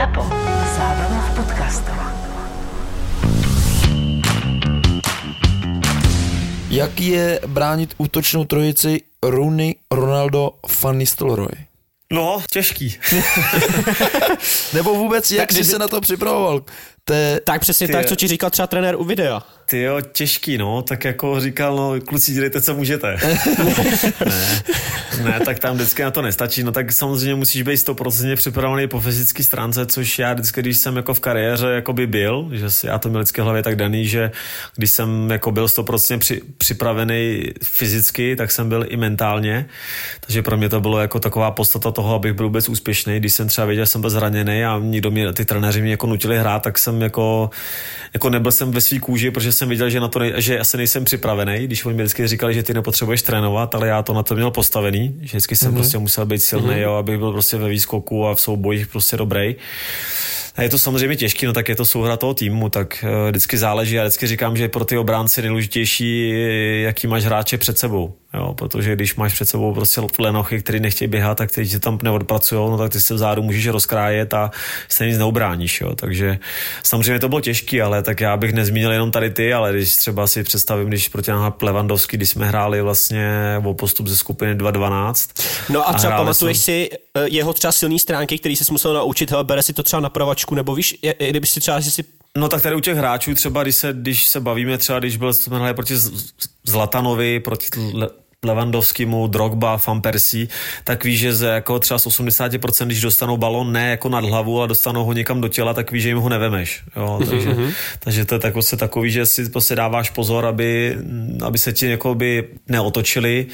Zapo. Zábrná v podcastov. Jak je bránit útočnou trojici Rooney, Ronaldo, Van Nistelrooy? No, těžký. Nebo vůbec, jak jsi se na to připravoval? Te... Tak přesně Ty- tak, co ti říkal třeba trenér u videa. Ty jo, těžký, no, tak jako říkal, no, kluci, dělejte, co můžete. ne, ne, tak tam vždycky na to nestačí, no tak samozřejmě musíš být 100% připravený po fyzické stránce, což já vždycky, když jsem jako v kariéře jako by byl, že si- já to měl vždycky hlavě tak daný, že když jsem jako byl 100% při, připravený fyzicky, tak jsem byl i mentálně, takže pro mě to bylo jako taková podstata toho, abych byl vůbec úspěšný, když jsem třeba věděl, že jsem byl zraněný a nikdo mě, ty trenéři mě jako nutili hrát, tak jsem jako, jako nebyl jsem ve svý kůži, protože jsem viděl, že na to nej, že asi nejsem připravený, když oni mi vždycky říkali, že ty nepotřebuješ trénovat, ale já to na to měl postavený, že vždycky jsem mm-hmm. prostě musel být silný, mm-hmm. jo, abych byl prostě ve výskoku a v soubojích prostě dobrý. A je to samozřejmě těžké, no tak je to souhra toho týmu, tak eh, vždycky záleží. Já vždycky říkám, že pro ty obránci nejdůležitější, jaký máš hráče před sebou. Jo, protože když máš před sebou prostě lenochy, který nechtějí běhat, tak ty tě tam neodpracují, no tak ty se vzadu můžeš rozkrájet a se nic neubráníš. Jo. Takže samozřejmě to bylo těžké, ale tak já bych nezmínil jenom tady ty, ale když třeba si představím, když proti nám Levandovský, když jsme hráli vlastně o postup ze skupiny 2-12. No a třeba hráli pamatuješ jsme- si eh, jeho třeba silné stránky, který jsi musel naučit, hele, bere si to třeba na pravačku, nebo víš, kdyby si třeba, že si No tak tady u těch hráčů třeba, když se, když se bavíme třeba, když byl jsme proti Zlatanovi, proti Levandovskému, Drogba, Van Persie, tak víš, že ze jako třeba z 80%, když dostanou balon ne jako nad hlavu, ale dostanou ho někam do těla, tak víš, že jim ho nevemeš. Jo, takže, takže to je tak, se takový, že si prostě dáváš pozor, aby, aby se ti jako by neotočili.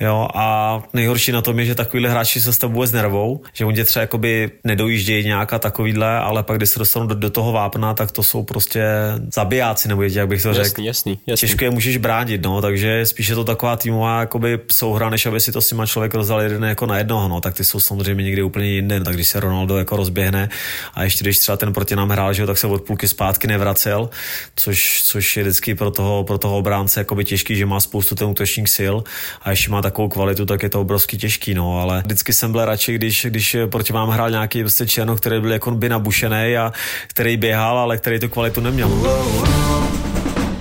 Jo, a nejhorší na tom je, že takovýhle hráči se s tebou vůbec nervou, že oni tě třeba jakoby nedojíždějí nějaká takovýhle, ale pak, když se dostanou do, do toho vápna, tak to jsou prostě zabijáci, nebo jak bych to řekl. Jasný, jasný, jasný. Těžko je můžeš bránit, no, takže spíš je to taková týmová jakoby souhra, než aby si to s těma člověk rozdal jeden jako na jednoho, no, tak ty jsou samozřejmě někdy úplně jinde, no, tak když se Ronaldo jako rozběhne a ještě když třeba ten proti nám hrál, že jo, tak se od půlky zpátky nevracel, což, což je vždycky pro toho, pro toho obránce jakoby těžký, že má spoustu ten útočník sil a ještě má takovou kvalitu, tak je to obrovský těžký, no, ale vždycky jsem byl radši, když, když proti vám hrál nějaký prostě černo, který byl jako by nabušený a který běhal, ale který tu kvalitu neměl.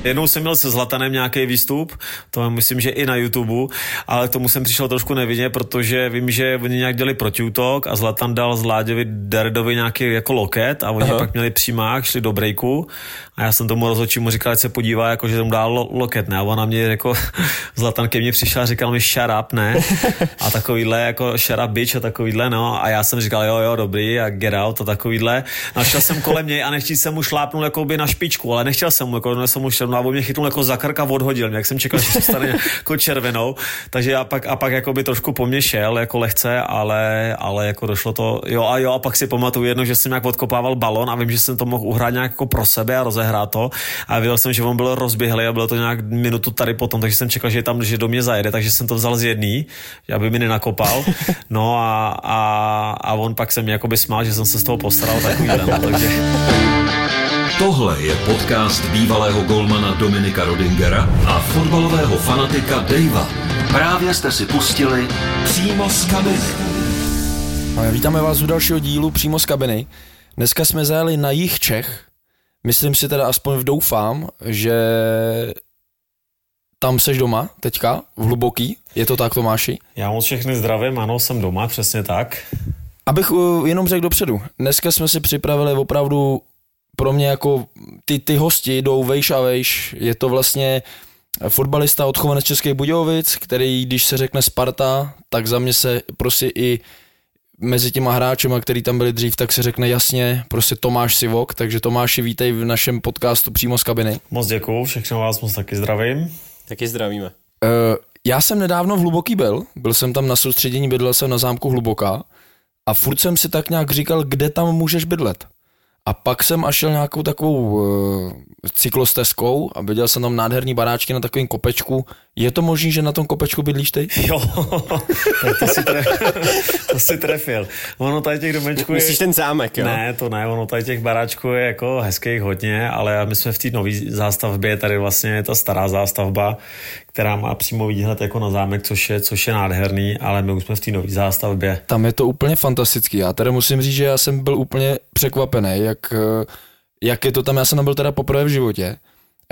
Jednou jsem měl se Zlatanem nějaký výstup, to myslím, že i na YouTube, ale k tomu jsem přišel trošku nevinně, protože vím, že oni nějak dělali protiútok a Zlatan dal Zláďovi Derdovi nějaký jako loket a oni Aha. pak měli přímák, šli do breaku a já jsem tomu rozhodčímu říkal, ať se podívá, jako, že tomu dál lo- loket, ne? A ona mě jako, Zlatan ke mně přišel a říkal mi shut up, ne? A takovýhle jako shut up bitch a takovýhle, no. A já jsem říkal, jo, jo, dobrý, a get out a takovýhle. A šel jsem kolem něj a nechtěl jsem mu šlápnout jako by na špičku, ale nechtěl jsem mu, jako jsem mu šel, a on mě chytnul jako za krk a odhodil mě, jak jsem čekal, že se stane jako červenou. Takže já pak, a pak jako by trošku po mně šel, jako lehce, ale, ale jako došlo to, jo a jo, a pak si pamatuju jedno, že jsem nějak odkopával balon a vím, že jsem to mohl uhrát nějak jako pro sebe a rozehrát to. A viděl jsem, že on byl rozběhlý a bylo to nějak minutu tady potom, takže jsem čekal, že je tam, že do mě zajede, takže jsem to vzal z jedný, aby mi nenakopal. No a, a, a on pak se mě jako by smál, že jsem se z toho postaral takový no, takže... Tohle je podcast bývalého golmana Dominika Rodingera a fotbalového fanatika Davea. Právě jste si pustili přímo z kabiny. A Vítáme vás u dalšího dílu přímo z kabiny. Dneska jsme zajeli na jich Čech. Myslím si teda aspoň doufám, že tam seš doma teďka, v hluboký. Je to tak, Tomáši? Já moc všechny zdravím, ano, jsem doma, přesně tak. Abych uh, jenom řekl dopředu, dneska jsme si připravili opravdu pro mě jako ty, ty hosti jdou vejš a vejš. Je to vlastně fotbalista odchovanec Českých Budějovic, který, když se řekne Sparta, tak za mě se prostě i mezi těma hráčema, který tam byli dřív, tak se řekne jasně prostě Tomáš Sivok, takže Tomáši vítej v našem podcastu přímo z kabiny. Moc děkuju, všechno vás moc taky zdravím. Taky zdravíme. Uh, já jsem nedávno v Hluboký byl, byl jsem tam na soustředění, bydlel jsem na zámku Hluboká a furt jsem si tak nějak říkal, kde tam můžeš bydlet. A pak jsem až šel nějakou takovou uh, cyklostezkou a viděl jsem tam nádherný baráčky na takovém kopečku. Je to možné, že na tom kopečku bydlíš ty? Jo, tak to si, trefil. to si trefil. Ono tady těch domečků je... Myslíš ten zámek, jo? Ne, to ne, ono tady těch baráčků je jako hezkých hodně, ale my jsme v té nové zástavbě, tady vlastně je ta stará zástavba, která má přímo výhled jako na zámek, což je, což je nádherný, ale my už jsme v té nové zástavbě. Tam je to úplně fantastický. Já teda musím říct, že já jsem byl úplně překvapený, jak, jak je to tam. Já jsem tam byl teda poprvé v životě.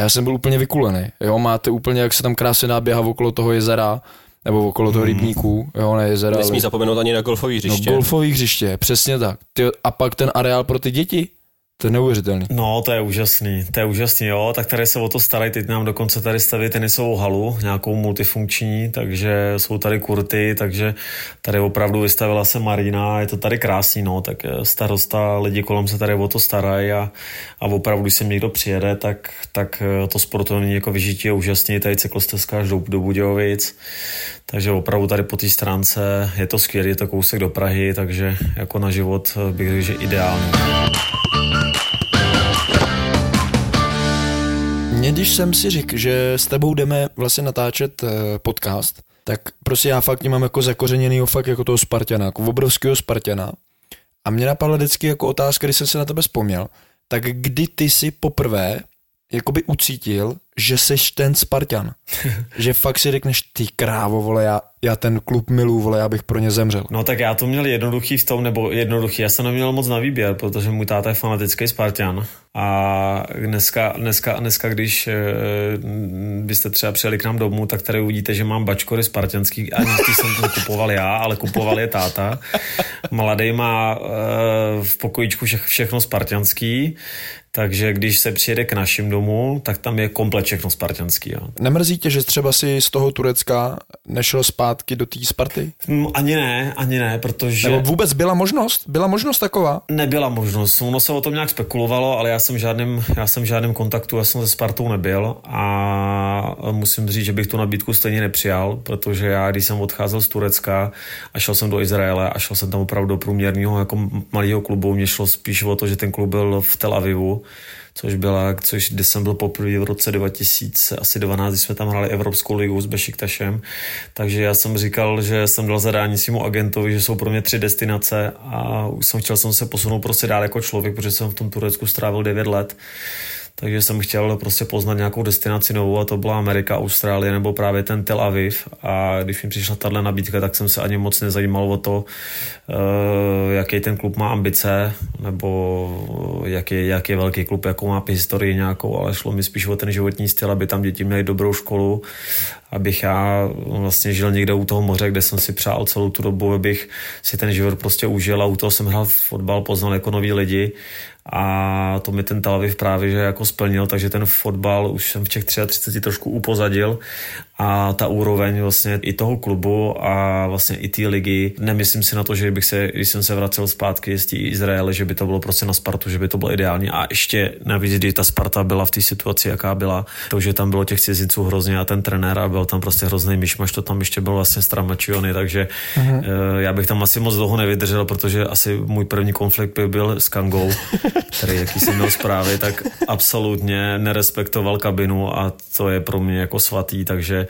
Já jsem byl úplně vykulený. Jo, máte úplně, jak se tam krásně náběhá okolo toho jezera, nebo okolo toho rybníku, jo, ne jezera. Nesmí ale- zapomenout ani na golfový hřiště. No, golfový hřiště, přesně tak. Ty, a pak ten areál pro ty děti, to je neuvěřitelný. No, to je úžasný, to je úžasný, jo, tak tady se o to starají, teď nám dokonce tady staví tenisovou halu, nějakou multifunkční, takže jsou tady kurty, takže tady opravdu vystavila se Marina, je to tady krásný, no, tak starosta, lidi kolem se tady o to starají a, a opravdu, když sem někdo přijede, tak, tak eh, to sportovní jako vyžití je úžasný, tady cyklostezka až do, do Budějovic, takže opravdu tady po té stránce je to skvělé, je to kousek do Prahy, takže jako na život eh, bych řekl, že ideální. Mě, když jsem si řekl, že s tebou jdeme vlastně natáčet eh, podcast, tak prostě já fakt mám jako zakořeněnýho fakt jako toho Spartana, jako obrovského Spartana. A mě napadla vždycky jako otázka, když jsem se na tebe vzpomněl, tak kdy ty si poprvé jakoby ucítil, že seš ten Spartan. že fakt si řekneš, ty krávo, vole, já, já ten klub miluju, vole, já bych pro ně zemřel. No tak já to měl jednoduchý v tom, nebo jednoduchý, já jsem neměl moc na výběr, protože můj táta je fanatický Spartan a dneska, dneska, dneska když e, byste třeba přijeli k nám domů, tak tady uvidíte, že mám bačkory spartanský, ani ty jsem to kupoval já, ale kupoval je táta. Mladý má e, v pokojíčku vše, všechno spartanský, takže když se přijede k našim domů, tak tam je komplet všechno spartanský. Jo. Nemrzí tě, že třeba si z toho Turecka nešel zpátky do té Sparty? Hm, Ani ne, ani ne, protože... Nebo vůbec byla možnost? Byla možnost taková? Nebyla možnost. Ono se o tom nějak spekulovalo, ale já jsem v žádném, já jsem v žádném kontaktu, já jsem se Spartou nebyl a musím říct, že bych tu nabídku stejně nepřijal, protože já, když jsem odcházel z Turecka a šel jsem do Izraele a šel jsem tam opravdu do průměrného jako malého klubu, mě šlo spíš o to, že ten klub byl v Tel Avivu, což byla, což když jsem byl poprvé v roce 2012, když jsme tam hráli Evropskou ligu s Bešiktašem, takže já jsem říkal, že jsem dal zadání svému agentovi, že jsou pro mě tři destinace a už jsem chtěl jsem se posunout prostě dál jako člověk, protože jsem v tom Turecku strávil 9 let. Takže jsem chtěl prostě poznat nějakou destinaci novou a to byla Amerika, Austrálie nebo právě ten Tel Aviv a když mi přišla tahle nabídka, tak jsem se ani moc nezajímal o to, uh, jaký ten klub má ambice nebo jaký, jaký je velký klub, jakou má historii nějakou, ale šlo mi spíš o ten životní styl, aby tam děti měly dobrou školu, abych já vlastně žil někde u toho moře, kde jsem si přál celou tu dobu, abych si ten život prostě užil a u toho jsem hrál fotbal, poznal jako noví lidi. A to mi ten Tel Aviv právě že jako splnil, takže ten fotbal už jsem v těch 33 trošku upozadil a ta úroveň vlastně i toho klubu a vlastně i té ligy, nemyslím si na to, že bych se, když jsem se vracel zpátky z té Izraele, že by to bylo prostě na Spartu, že by to bylo ideální a ještě navíc, kdy ta Sparta byla v té situaci, jaká byla, to, že tam bylo těch cizinců hrozně a ten trenér a byl tam prostě hrozný myšmaš, to tam ještě byl vlastně Stramačiony, takže uh-huh. já bych tam asi moc dlouho nevydržel, protože asi můj první konflikt by byl s Kangou, který, jaký jsem měl zprávy, tak absolutně nerespektoval kabinu a to je pro mě jako svatý, takže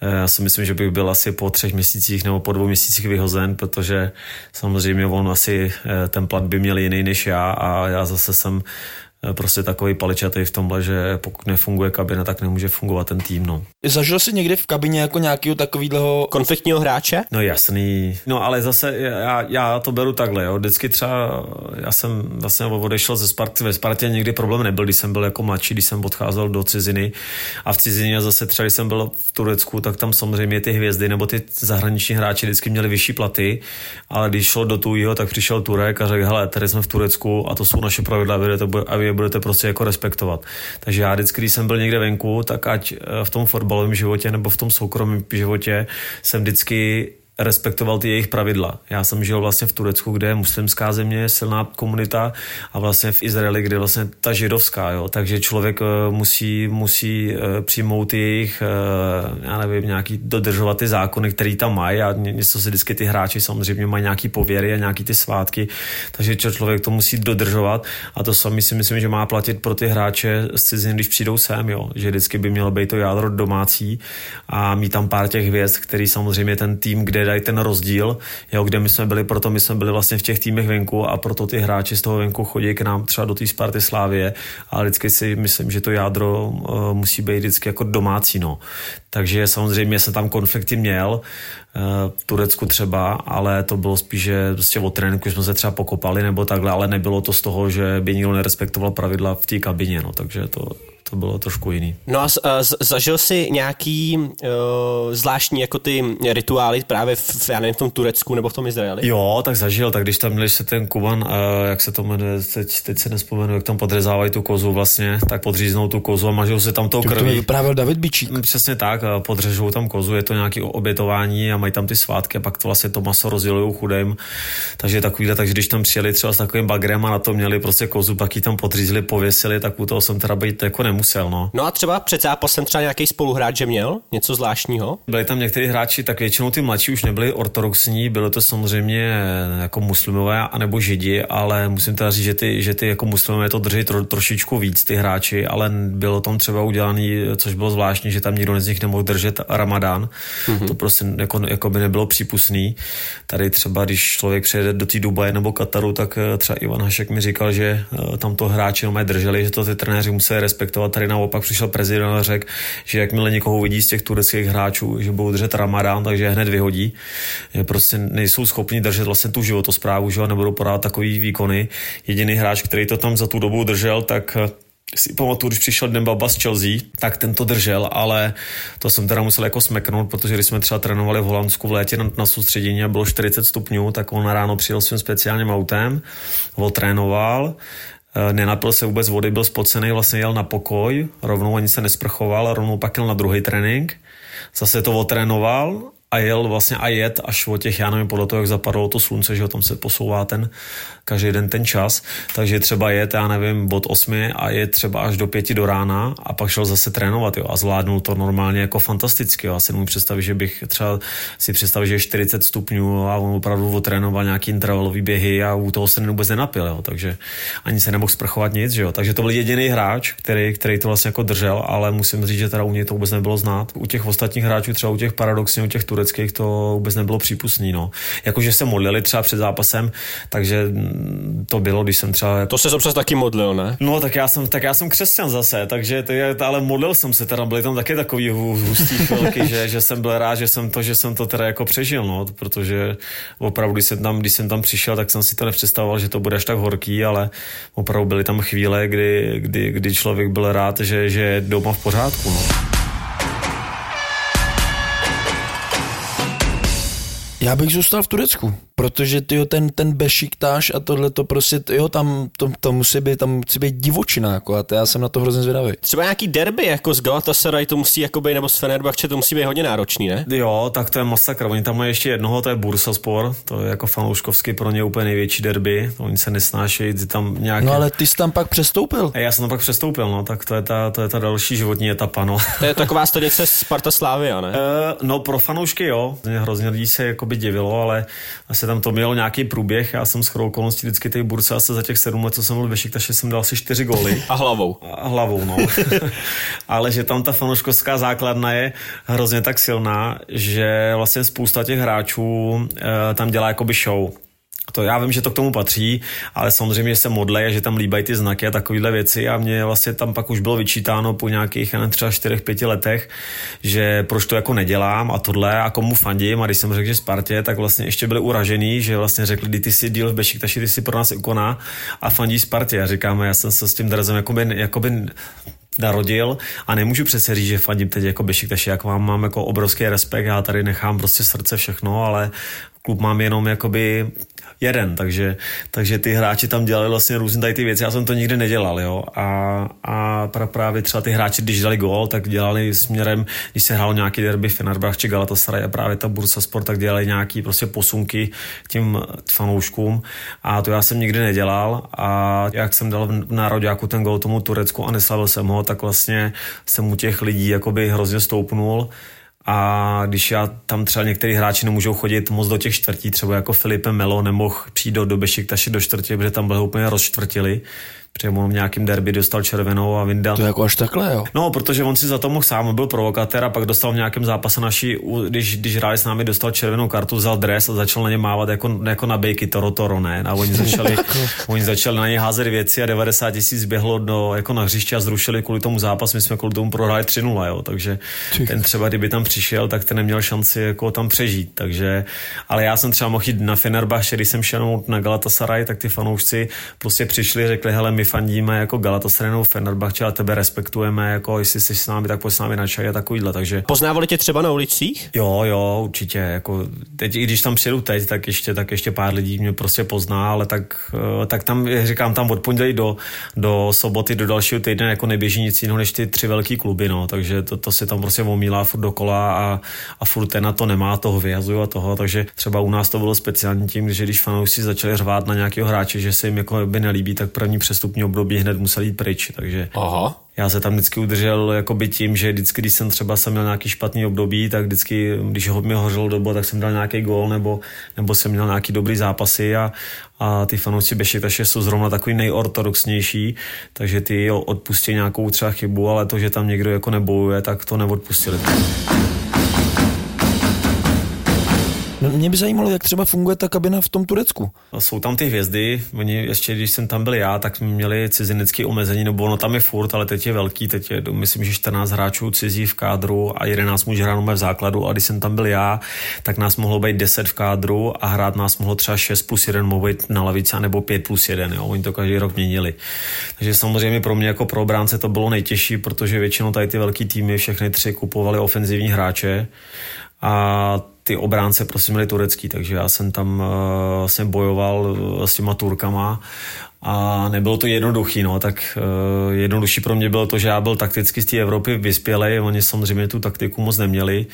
já si myslím, že bych byl asi po třech měsících nebo po dvou měsících vyhozen, protože samozřejmě on asi ten plat by měl jiný než já a já zase jsem eh, prostě takový paličatý v tomhle, že pokud nefunguje kabina, tak nemůže fungovat ten tým. No, Zažil jsi někdy v kabině jako nějakého takového Konfliktního hráče? no jasný. No ale zase já, já to beru takhle, jo. Vždycky třeba, já jsem vlastně odešel ze Sparty, ve Spartě někdy problém nebyl, když jsem byl jako mladší, když jsem odcházel do ciziny a v cizině zase třeba, když jsem byl v Turecku, tak tam samozřejmě ty hvězdy nebo ty zahraniční hráči vždycky měli vyšší platy, ale když šlo do tujího, tak přišel Turek a řekl, hele, tady jsme v Turecku a to jsou naše pravidla, a vy, a budete prostě jako respektovat. Takže já vždycky, když jsem byl někde venku, tak ať eh, v tom fotbalovém životě nebo v tom soukromém životě jsem vždycky respektoval ty jejich pravidla. Já jsem žil vlastně v Turecku, kde je muslimská země, silná komunita a vlastně v Izraeli, kde je vlastně ta židovská, jo. Takže člověk eh, musí, musí eh, přijmout jejich, eh, já nevím, nějaký dodržovat ty zákony, které tam mají a ně- něco si vždycky ty hráči samozřejmě mají nějaký pověry a nějaký ty svátky, takže člověk to musí dodržovat a to sami si myslím, že má platit pro ty hráče z ciziny, když přijdou sem, jo. Že vždycky by mělo být to jádro domácí a mít tam pár těch hvězd, který samozřejmě ten tým, kde dají ten rozdíl, jo, kde my jsme byli, proto my jsme byli vlastně v těch týmech venku a proto ty hráči z toho venku chodí k nám třeba do té Sparty Slávie, ale vždycky si myslím, že to jádro uh, musí být vždycky jako domácí, no. Takže samozřejmě jsem tam konflikty měl, uh, v Turecku třeba, ale to bylo spíš, že prostě o tréninku jsme se třeba pokopali nebo takhle, ale nebylo to z toho, že by nikdo nerespektoval pravidla v té kabině, no, takže to, to bylo trošku jiný. No a z- a z- zažil jsi nějaký uh, zvláštní jako ty rituály právě v, já nevím, v tom Turecku nebo v tom Izraeli? Jo, tak zažil, tak když tam měli se ten Kuban, uh, jak se to jmenuje, teď, teď se nespomenu, jak tam podřezávají tu kozu vlastně, tak podříznou tu kozu a mažou se tam tou To mi krví. vyprávěl David Bičík. Mm, Přesně tak, a podřežou tam kozu, je to nějaké obětování a mají tam ty svátky a pak to vlastně to maso rozdělují chudým. Takže takovýhle, takže když tam přijeli třeba s takovým bagrem a na to měli prostě kozu, pak ji tam podřízli, pověsili, tak u toho jsem teda být jako nemusel, no. No a třeba před zápasem třeba nějaký spoluhráč, že měl něco zvláštního? Byli tam někteří hráči, tak většinou ty mladší už nebyli ortodoxní, bylo to samozřejmě jako muslimové anebo židi, ale musím teda říct, že ty, že ty jako muslimové to drží tro, trošičku víc, ty hráči, ale bylo tam třeba udělaný, což bylo zvláštní, že tam nikdo z nich nemohl držet ramadán. Mm-hmm. To prostě jako, jako by nebylo přípustný. Tady třeba, když člověk přijede do té Dubaje nebo Kataru, tak eh, třeba Ivan Hašek mi říkal, že eh, tam to hráči jenom drželi, že to ty trenéři museli respektovat. Tady naopak přišel prezident a řekl, že jakmile někoho uvidí z těch tureckých hráčů, že budou držet ramadán, takže je hned vyhodí. Že prostě nejsou schopni držet vlastně tu životosprávu, že jo, nebudou podávat takový výkony. Jediný hráč, který to tam za tu dobu držel, tak eh, si pamatuju, když přišel Dembaba z Chelsea, tak ten to držel, ale to jsem teda musel jako smeknout, protože když jsme třeba trénovali v Holandsku v létě na, na soustředění a bylo 40 stupňů, tak on ráno přijel svým speciálním autem, trénoval, nenapil se vůbec vody, byl spocený, vlastně jel na pokoj, rovnou ani se nesprchoval, rovnou pak jel na druhý trénink, zase to otrénoval a jel vlastně a jet až o těch, já nevím, podle toho, jak zapadlo to slunce, že jo, tam se posouvá ten, každý den ten čas, takže třeba jet, já nevím, od 8 a je třeba až do 5 do rána a pak šel zase trénovat, jo, a zvládnul to normálně jako fantasticky, jo, já si nemůžu představit, že bych třeba si představil, že je 40 stupňů a on opravdu otrénoval nějaký intervalový běhy a u toho se vůbec nenapil, jo, takže ani se nemohl sprchovat nic, že jo, takže to byl jediný hráč, který, který to vlastně jako držel, ale musím říct, že teda u něj to vůbec nebylo znát. U těch ostatních hráčů, třeba u těch paradoxně, u těch tureckých to vůbec nebylo přípustný, no. Jakože se modlili třeba před zápasem, takže to bylo, když jsem třeba... To se občas taky modlil, ne? No, tak já jsem, tak já jsem křesťan zase, takže to je, ale modlil jsem se, teda byly tam taky takový hustý chvilky, že, že jsem byl rád, že jsem to, že jsem to teda jako přežil, no, protože opravdu, když jsem tam, když jsem tam přišel, tak jsem si to nepředstavoval, že to bude až tak horký, ale opravdu byly tam chvíle, kdy, kdy, kdy člověk byl rád, že, že je doma v pořádku, no. Já bych zůstal v Turecku, protože tyjo, ten, ten Bešiktáš a tohle to prostě, jo, tam to, to musí být, tam musí být divočina, jako, a to já jsem na to hrozně zvědavý. Třeba nějaký derby jako z Galatasaray to musí jako být, nebo z Fenerbahce to musí být hodně náročný, ne? Jo, tak to je masakr. Oni tam mají ještě jednoho, to je Bursaspor, to je jako fanouškovský pro ně úplně největší derby. Oni se nesnášejí, ty tam nějaké... No ale ty jsi tam pak přestoupil. A já jsem tam pak přestoupil, no, tak to je ta, to je ta další životní etapa, no. To je taková stanice Sparta Slávia, ne? Eh, no pro fanoušky jo, hrozně lidí se jakoby divilo, ale asi tam to mělo nějaký průběh, já jsem s chodou okolností vždycky ty burce asi za těch sedm let, co jsem byl ve Šiktaši, jsem dal asi čtyři góly. A hlavou. A hlavou, no. ale že tam ta fanouškovská základna je hrozně tak silná, že vlastně spousta těch hráčů eh, tam dělá jakoby show to, já vím, že to k tomu patří, ale samozřejmě se modlej že tam líbají ty znaky a takovéhle věci. A mě vlastně tam pak už bylo vyčítáno po nějakých, nevím, třeba 4-5 letech, že proč to jako nedělám a tohle a komu fandím. A když jsem řekl, že Spartě, tak vlastně ještě byli uražený, že vlastně řekli, ty jsi díl v Bešiktaši, ty jsi pro nás ikona a fandí Spartě. A říkáme, já jsem se s tím drazem jakoby, jakoby narodil a nemůžu přece říct, že fandím teď jako Bešiktaši, jak vám mám jako obrovský respekt, já tady nechám prostě srdce všechno, ale klub mám jenom jakoby jeden, takže, takže ty hráči tam dělali vlastně různé tady ty věci, já jsem to nikdy nedělal, jo, a, a právě třeba ty hráči, když dali gól, tak dělali směrem, když se hrálo nějaký derby Fenerbahce či Galatasaray a právě ta Bursa Sport, tak dělali nějaký prostě posunky tím fanouškům. A to já jsem nikdy nedělal. A jak jsem dal v národňáku ten gól tomu Turecku a neslavil jsem ho, tak vlastně jsem u těch lidí jakoby hrozně stoupnul a když já tam třeba některý hráči nemůžou chodit moc do těch čtvrtí, třeba jako Filipe Melo nemohl přijít do, do Bešiktaši do čtvrtě, protože tam byli úplně rozčtvrtili, protože on v nějakém derby dostal červenou a vyndal. To je jako až takhle, jo. No, protože on si za to mohl sám, byl provokatér a pak dostal v nějakém zápase naší, když, když hráli s námi, dostal červenou kartu, vzal dres a začal na ně mávat jako, jako na bejky Toro Toro, ne? A oni začali, oni začali na ně házet věci a 90 tisíc běhlo do, jako na hřiště a zrušili kvůli tomu zápas. My jsme kvůli tomu prohráli 3-0, jo. Takže ten třeba, kdyby tam přišel, tak ten neměl šanci jako tam přežít. Takže, ale já jsem třeba mohl jít na Fenerbahce, když jsem šel na Galatasaray, tak ty fanoušci prostě přišli, řekli, hele, my fandíme jako Galatasaray nebo Fenerbahce a tebe respektujeme, jako jestli jsi s námi, tak pojď s námi na čaj a takovýhle, takže... Poznávali tě třeba na ulicích? Jo, jo, určitě, jako teď, i když tam přijedu teď, tak ještě, tak ještě pár lidí mě prostě pozná, ale tak, eh, tak tam, jak říkám, tam od pondělí do, do soboty, do dalšího týdne jako neběží nic jiného než ty tři velký kluby, no, takže to, to se tam prostě omílá furt dokola a, a furt ten na to nemá toho vyjazu a toho, takže třeba u nás to bylo speciální tím, že když fanoušci začali řvát na nějakého hráče, že se jim jako by nelíbí, tak první přestupní období hned musel jít pryč, takže Aha. já se tam vždycky udržel jakoby tím, že vždycky, když jsem třeba jsem měl nějaký špatný období, tak vždycky, když ho mi hořelo dobo, tak jsem dal nějaký gól nebo, nebo jsem měl nějaký dobrý zápasy a, a ty fanoušci Bešiktaše jsou zrovna takový nejortodoxnější, takže ty jo, odpustí nějakou třeba chybu, ale to, že tam někdo jako nebojuje, tak to neodpustili. No, mě by zajímalo, jak třeba funguje ta kabina v tom Turecku. Jsou tam ty hvězdy, oni ještě když jsem tam byl já, tak jsme měli cizinecké omezení, nebo ono tam je furt, ale teď je velký, teď je, myslím, že 14 hráčů cizí v kádru a 11 může hrát v základu a když jsem tam byl já, tak nás mohlo být 10 v kádru a hrát nás mohlo třeba 6 plus 1 mohlo být na lavici, nebo 5 plus 1, jo? oni to každý rok měnili. Takže samozřejmě pro mě jako pro obránce to bylo nejtěžší, protože většinou tady ty velký týmy, všechny tři kupovali ofenzivní hráče a ty obránce prostě měli turecký, takže já jsem tam uh, vlastně bojoval uh, s těma Turkama a nebylo to jednoduchý, no, tak uh, jednodušší pro mě bylo to, že já byl takticky z té Evropy vyspělej, oni samozřejmě tu taktiku moc neměli,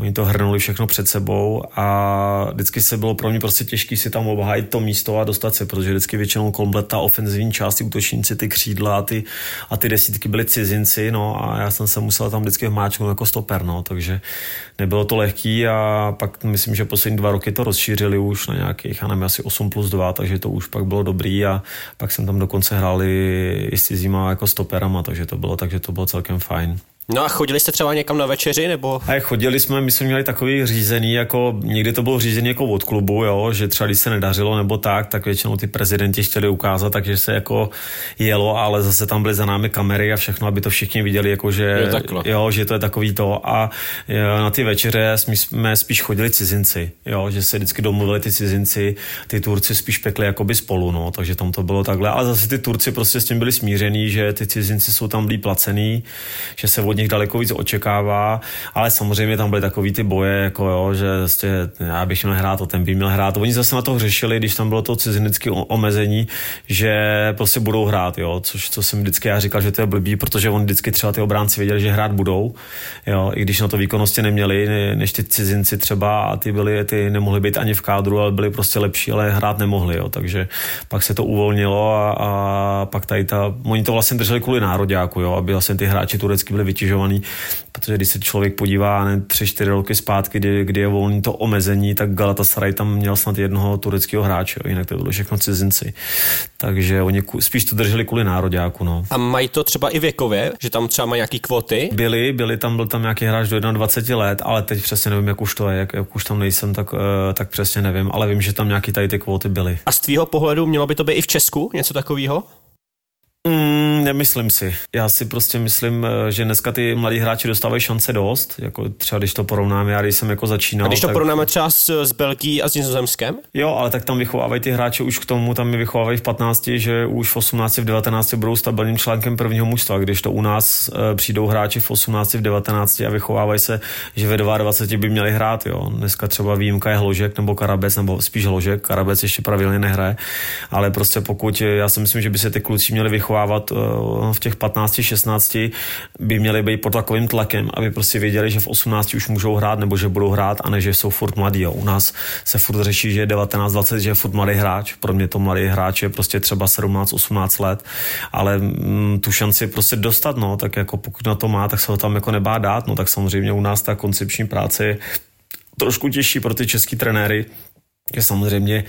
Oni to hrnuli všechno před sebou a vždycky se bylo pro mě prostě těžké si tam obhájit to místo a dostat se, protože vždycky většinou komplet ta ofenzivní část, ty útočníci, ty křídla a ty, a ty desítky byly cizinci, no a já jsem se musel tam vždycky vmáčknout jako stoper, no, takže nebylo to lehký a pak myslím, že poslední dva roky to rozšířili už na nějakých, já nevím, asi 8 plus 2, takže to už pak bylo dobrý a pak jsem tam dokonce hráli i s cizíma jako stoperama, takže to bylo, takže to bylo celkem fajn. No a chodili jste třeba někam na večeři, nebo? A chodili jsme, my jsme měli takový řízený, jako někdy to bylo řízený jako od klubu, jo, že třeba když se nedařilo nebo tak, tak většinou ty prezidenti chtěli ukázat, takže se jako jelo, ale zase tam byly za námi kamery a všechno, aby to všichni viděli, jako že, jo, jo, že to je takový to. A na ty večeře jsme, spíš chodili cizinci, jo, že se vždycky domluvili ty cizinci, ty Turci spíš pekli jakoby spolu, no, takže tam to bylo takhle. Ale zase ty Turci prostě s tím byli smíření, že ty cizinci jsou tam líp placený, že se od nich daleko víc očekává, ale samozřejmě tam byly takový ty boje, jako jo, že vlastně já bych měl hrát, a ten by měl hrát. Oni zase na to řešili, když tam bylo to cizinecké omezení, že prostě budou hrát, jo, což co jsem vždycky já říkal, že to je blbý, protože on vždycky třeba ty obránci věděli, že hrát budou, jo, i když na to výkonnosti neměli, než ty cizinci třeba a ty byli, ty nemohli být ani v kádru, ale byli prostě lepší, ale hrát nemohli, jo, takže pak se to uvolnilo a, a pak tady ta, oni to vlastně drželi kvůli nároďáku, jo, aby vlastně ty hráči turecky byli přetěžovaný, protože když se člověk podívá ne, tři, čtyři roky zpátky, kdy, kdy je volný to omezení, tak Galatasaray tam měl snad jednoho tureckého hráče, jinak to bylo všechno cizinci. Takže oni ku- spíš to drželi kvůli nároďáku. No. A mají to třeba i věkově, že tam třeba mají nějaký kvóty? Byli, byli tam, byl tam nějaký hráč do 21 let, ale teď přesně nevím, jak už to je, jak, jak už tam nejsem, tak, uh, tak přesně nevím, ale vím, že tam nějaký tady ty kvóty byly. A z tvýho pohledu mělo by to být i v Česku něco takového? Mm, nemyslím si. Já si prostě myslím, eh, že dneska ty mladí hráči dostávají šance dost, jako třeba když to porovnám, já když jsem jako začínal. A když to tak... porovnáme třeba s, s Belgií a s Nizozemskem? Jo, ale tak tam vychovávají ty hráče už k tomu, tam je vychovávají v 15, že už v 18, v 19 budou stabilním článkem prvního mužstva, když to u nás e, přijdou hráči v 18, v 19 a vychovávají se, že ve 22 by měli hrát. Jo. Dneska třeba výjimka je Hložek nebo Karabec, nebo spíš Hložek, Karabec ještě pravidelně nehraje, ale prostě pokud, já si myslím, že by se ty kluci měli vychovávat vychovávat v těch 15, 16, by měli být pod takovým tlakem, aby prostě věděli, že v 18 už můžou hrát nebo že budou hrát a ne, že jsou furt mladí. U nás se furt řeší, že je 19, 20, že je furt mladý hráč. Pro mě to mladý hráč je prostě třeba 17, 18 let, ale mm, tu šanci prostě dostat, no, tak jako pokud na to má, tak se ho tam jako nebá dát, no, tak samozřejmě u nás ta koncepční práce je trošku těžší pro ty český trenéry, samozřejmě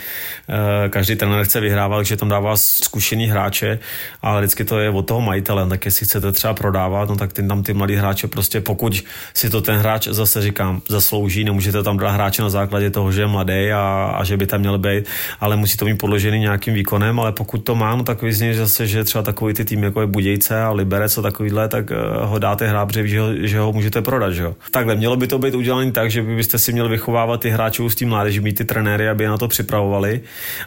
eh, každý trenér chce vyhrávat, že tam dává zkušený hráče, ale vždycky to je od toho majitele, tak jestli chcete třeba prodávat, no tak ty, tam ty mladí hráče prostě pokud si to ten hráč zase říkám zaslouží, nemůžete tam dát hráče na základě toho, že je mladý a, a že by tam měl být, ale musí to mít podložený nějakým výkonem, ale pokud to má, no tak vyzně zase, že třeba takový ty tým jako je Budějce a Liberec a takovýhle, tak eh, ho dáte hrát, že ho, že ho můžete prodat, že jo. Takhle, mělo by to být udělané tak, že byste si měli vychovávat ty hráče s tím mládeží, mít ty trenéry, aby na to připravovali,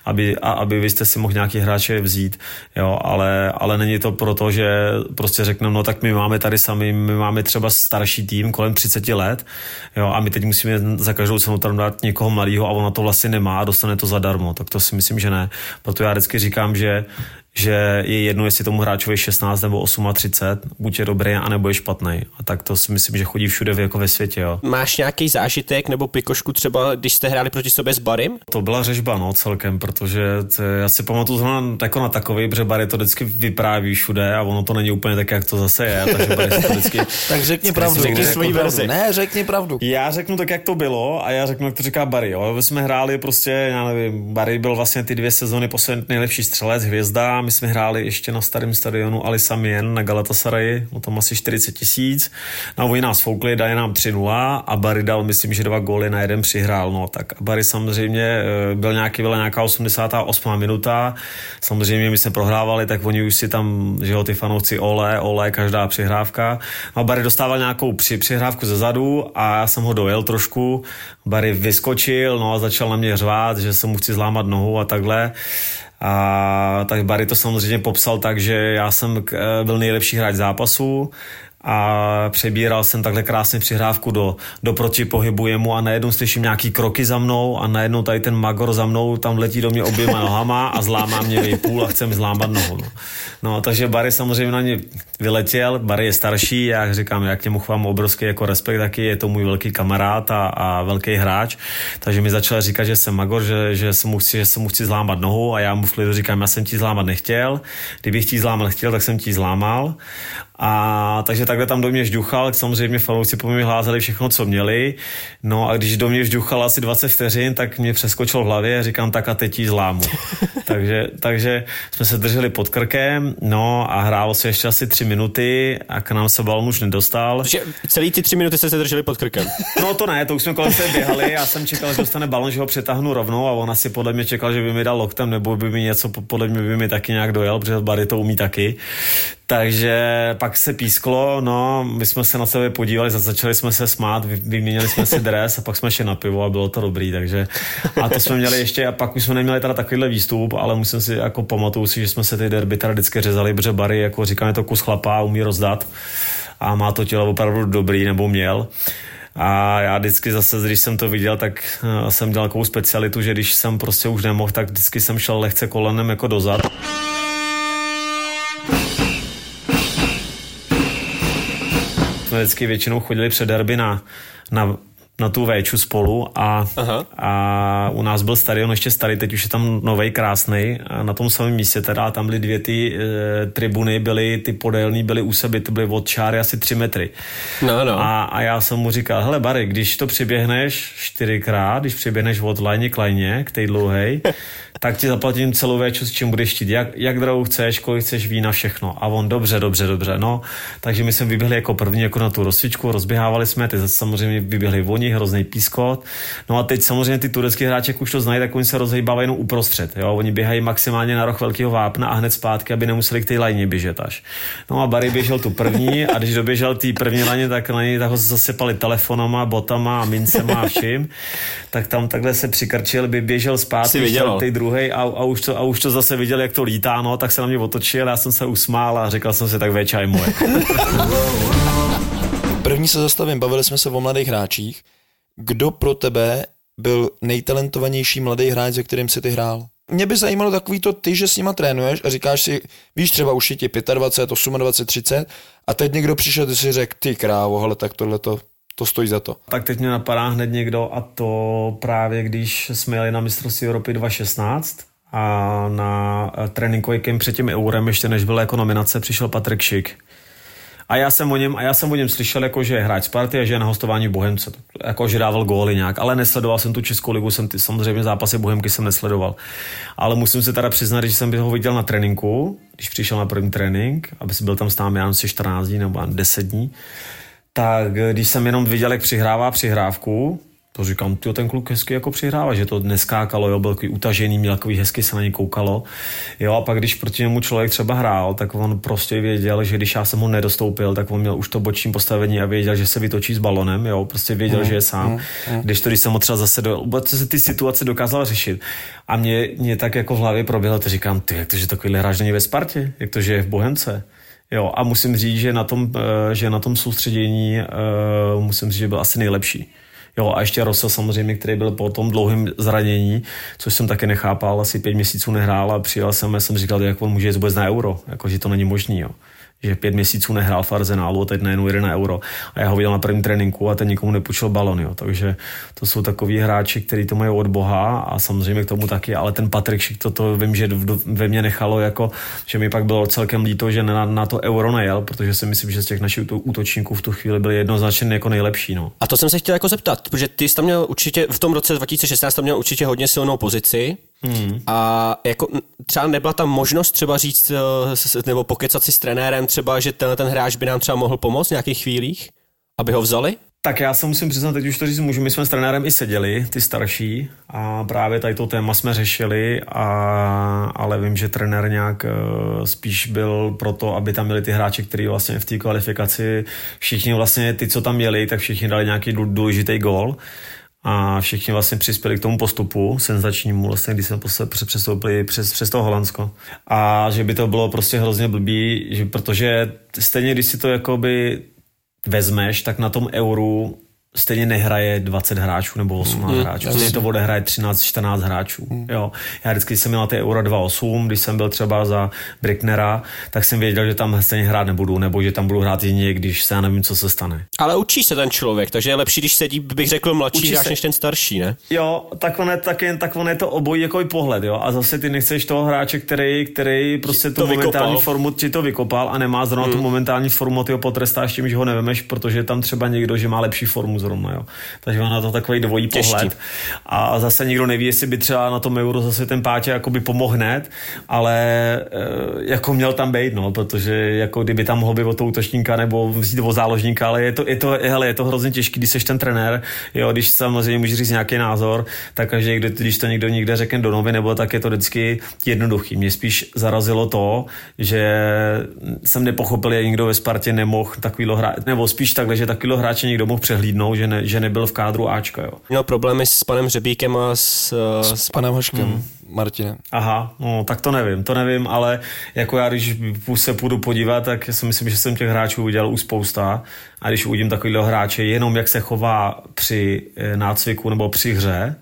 aby, a aby vy jste si mohli nějaký hráče vzít, jo, ale, ale není to proto, že prostě řekneme, no tak my máme tady sami, my máme třeba starší tým kolem 30 let, jo, a my teď musíme za každou cenu tam dát někoho mladého a ona to vlastně nemá a dostane to zadarmo, tak to si myslím, že ne. Proto já vždycky říkám, že že je jedno, jestli tomu hráčovi 16 nebo 38, buď je dobrý, anebo je špatný. A tak to si myslím, že chodí všude jako ve světě. Jo. Máš nějaký zážitek nebo pikošku třeba, když jste hráli proti sobě s Barym? To byla řežba, no, celkem, protože to, já si pamatuju zrovna jako na takový, protože Barry to vždycky vypráví všude a ono to není úplně tak, jak to zase je. Takže Barry to vždycky... tak řekni pravdu. Řekni svoji verzi. Ne, řekni pravdu. Já řeknu tak, jak to bylo a já řeknu, jak to říká Barry. Jo. My jsme hráli prostě, já nevím, Barry byl vlastně ty dvě sezóny poslední nejlepší střelec, hvězda, my jsme hráli ještě na starém stadionu Ali Samien na Galatasarayi, o tom asi 40 tisíc. No oni nás foukli, dali nám 3-0 a Barry dal, myslím, že dva góly na jeden přihrál. No, tak Barry samozřejmě eh, byl nějaký, byla nějaká 88. minuta. Samozřejmě my jsme prohrávali, tak oni už si tam, že jo, ty fanoušci ole, ole, každá přihrávka. No a Barry dostával nějakou při, přihrávku ze zadu a já jsem ho dojel trošku. Barry vyskočil, no a začal na mě řvát, že se mu chci zlámat nohu a takhle. A tak Barry to samozřejmě popsal tak, že já jsem byl nejlepší hráč zápasu a přebíral jsem takhle krásně přihrávku do, do protipohybu jemu a najednou slyším nějaký kroky za mnou a najednou tady ten Magor za mnou tam letí do mě oběma nohama a zlámá mě vejpůl a chce mi zlámat nohu. No. no. takže Barry samozřejmě na ně vyletěl, Barry je starší, já říkám, já k němu chovám obrovský jako respekt, taky je to můj velký kamarád a, a velký hráč, takže mi začal říkat, že jsem Magor, že, že, se mu chci, že se mu chci zlámat nohu a já mu v říkám, já jsem ti zlámat nechtěl, kdybych ti zlámal chtěl, tak jsem ti zlámal a takže takhle tam do mě žduchal, samozřejmě fanoušci po mě hlázeli všechno, co měli. No a když do mě žduchal asi 20 vteřin, tak mě přeskočil v hlavě a říkám, tak a teď jí zlámu. takže, takže jsme se drželi pod krkem, no a hrálo se ještě asi tři minuty a k nám se balon už nedostal. Takže celý ty tři minuty jste se drželi pod krkem? no to ne, to už jsme kolem se běhali, já jsem čekal, že dostane balon, že ho přetáhnu rovnou a on asi podle mě čekal, že by mi dal loktem nebo by mi něco, podle mě by mi taky nějak dojel, protože Barry to umí taky. Takže pak se písklo, no, my jsme se na sebe podívali, začali jsme se smát, vyměnili jsme si dres a pak jsme šli na pivo a bylo to dobrý, takže a to jsme měli ještě a pak už jsme neměli teda takovýhle výstup, ale musím si jako pamatuju si, že jsme se ty derby teda vždycky řezali, protože Barry, jako říkám, je to kus chlapa, umí rozdat a má to tělo opravdu dobrý, nebo měl. A já vždycky zase, když jsem to viděl, tak jsem dělal takovou specialitu, že když jsem prostě už nemohl, tak vždycky jsem šel lehce kolenem jako dozad. Jsme vždycky většinou chodili před derby na, na na tu véču spolu a, Aha. a u nás byl stadion ještě starý, teď už je tam novej krásný na tom samém místě teda tam byly dvě ty e, tribuny, byly ty podélný, byly u sebe, ty byly od čáry asi tři metry. No, no. A, a já jsem mu říkal, hele Barry, když to přiběhneš čtyřikrát, když přiběhneš od lajně k lajně, k té dlouhé, tak ti zaplatím celou věču, s čím budeš chtít, jak, jak drahou chceš, kolik chceš vína, všechno. A on, dobře, dobře, dobře, no. Takže my jsme vyběhli jako první jako na tu rozcvičku, rozběhávali jsme, ty zase samozřejmě vyběhli oni, hrozný pískot. No a teď samozřejmě ty turecký hráči, jak už to znají, tak oni se rozhýbávají jenom uprostřed. Jo? Oni běhají maximálně na roh velkého vápna a hned zpátky, aby nemuseli k té lajně běžet až. No a Barry běžel tu první a když doběžel té první laně, tak na něj tak ho zasypali telefonama, botama a mincema a vším. Tak tam takhle se přikrčil, by běžel zpátky, viděl. šel tej druhý a, a, už to, a už to zase viděl, jak to lítá, no, tak se na mě otočil, já jsem se usmál a říkal jsem si, tak věča je moje. První se zastavím, bavili jsme se o mladých hráčích. Kdo pro tebe byl nejtalentovanější mladý hráč, se kterým si ty hrál? Mě by zajímalo takový to ty, že s nima trénuješ a říkáš si, víš, třeba už je ti 25, 28, 30 a teď někdo přišel, ty si řekl, ty krávo, hele, tak tohle to, to stojí za to. tak teď mě napadá hned někdo a to právě když jsme jeli na mistrovství Evropy 2016 a na tréninkový kemp před tím eurem, ještě než byla jako nominace, přišel Patrik Šik. A já jsem o něm, a já jsem o něm slyšel, jako, že je hráč Sparty a že je na hostování v Bohemce. Jako, že dával góly nějak, ale nesledoval jsem tu Českou ligu, jsem ty, samozřejmě zápasy Bohemky jsem nesledoval. Ale musím se teda přiznat, že jsem ho viděl na tréninku, když přišel na první trénink, aby si byl tam s námi, já si 14 dní nebo 10 dní, tak když jsem jenom viděl, jak přihrává přihrávku, to říkám, ty ten kluk hezky jako přihrává, že to neskákalo, jo, byl takový utažený, měl takový hezky se na něj koukalo. Jo, a pak když proti němu člověk třeba hrál, tak on prostě věděl, že když já jsem ho nedostoupil, tak on měl už to boční postavení a věděl, že se vytočí s balonem, jo, prostě věděl, mm, že je sám. Mm, mm. Když to, když jsem ho třeba zase do, vůbec se ty situace dokázal řešit. A mě, mě tak jako v hlavě proběhlo, to říkám, ty, jak to, že takovýhle hráč není ve Spartě, jak to, že je v Bohemce. Jo, a musím říct, že na tom, eh, že na tom soustředění eh, musím říct, že byl asi nejlepší. Jo, a ještě Rosa samozřejmě, který byl po tom dlouhém zranění, což jsem taky nechápal, asi pět měsíců nehrál a přijel jsem a jsem říkal, jak on může jít vůbec na euro, jako, že to není možný. Jo že pět měsíců nehrál v Arsenálu a teď najednou jede na euro. A já ho viděl na prvním tréninku a ten nikomu nepůjčil balon. Jo. Takže to jsou takový hráči, kteří to mají od Boha a samozřejmě k tomu taky, ale ten Patrik Šik to, to vím, že ve mně nechalo, jako, že mi pak bylo celkem líto, že na, na to euro nejel, protože si myslím, že z těch našich úto- útočníků v tu chvíli byli jednoznačně jako nejlepší. No. A to jsem se chtěl jako zeptat, protože ty jsi tam měl určitě, v tom roce 2016 tam měl určitě hodně silnou pozici hmm. a jako třeba nebyla tam možnost třeba říct eh, nebo pokecat si s trenérem třeba, že tenhle ten hráč by nám třeba mohl pomoct v nějakých chvílích, aby ho vzali? Tak já se musím přiznat, teď už to říct můžu, my jsme s trenérem i seděli, ty starší, a právě tady to téma jsme řešili, a, ale vím, že trenér nějak eh, spíš byl pro to, aby tam měli ty hráči, kteří vlastně v té kvalifikaci, všichni vlastně ty, co tam měli, tak všichni dali nějaký důl- důležitý gól a všichni vlastně přispěli k tomu postupu senzačnímu, vlastně, když jsme přestoupili přes, přes to Holandsko. A že by to bylo prostě hrozně blbý, že protože stejně, když si to jakoby vezmeš, tak na tom euru stejně nehraje 20 hráčů nebo 18 mm, hráčů. Stejně to odehraje 13-14 hráčů. Mm. Jo. Já vždycky, když jsem měl na té Euro 2.8, když jsem byl třeba za Bricknera, tak jsem věděl, že tam stejně hrát nebudu, nebo že tam budu hrát jedině, když se já nevím, co se stane. Ale učí se ten člověk, takže je lepší, když sedí, bych řekl, mladší hráč než ten starší, ne? Jo, tak on je, tak je, tak on je to obojí jako i pohled, jo. A zase ty nechceš toho hráče, který, který prostě tu vykopal. momentální formu ti to vykopal a nemá zrovna tu momentální formu, ty ho potrestáš tím, že ho nevemeš, protože je tam třeba někdo, že má lepší formu zrovna, jo. Takže on na to takový dvojí Těžký. pohled. A zase nikdo neví, jestli by třeba na tom euro zase ten pátě jakoby pomohl hned, ale e, jako měl tam být, no, protože jako kdyby tam mohl být od toho útočníka nebo vzít o záložníka, ale je to, je to, hele, je to hrozně těžký, když jsi ten trenér, jo, když samozřejmě můžeš říct nějaký názor, tak každý, kdy- když to někdo někde řekne do novy, nebo tak je to vždycky jednoduchý. Mě spíš zarazilo to, že jsem nepochopil, že nikdo ve Spartě nemohl takovýhle hráč, nebo spíš takhle, že takovýhle hráče někdo mohl přehlídnout, že, ne, že nebyl v kádru Ačka, jo. Měl problémy s panem Řebíkem a s, s S panem Haškem, mm. Martinem. Aha, no tak to nevím, to nevím, ale jako já, když se půjdu podívat, tak si myslím, že jsem těch hráčů udělal už spousta a když uvidím takovýhle hráče, jenom jak se chová při eh, nácviku nebo při hře,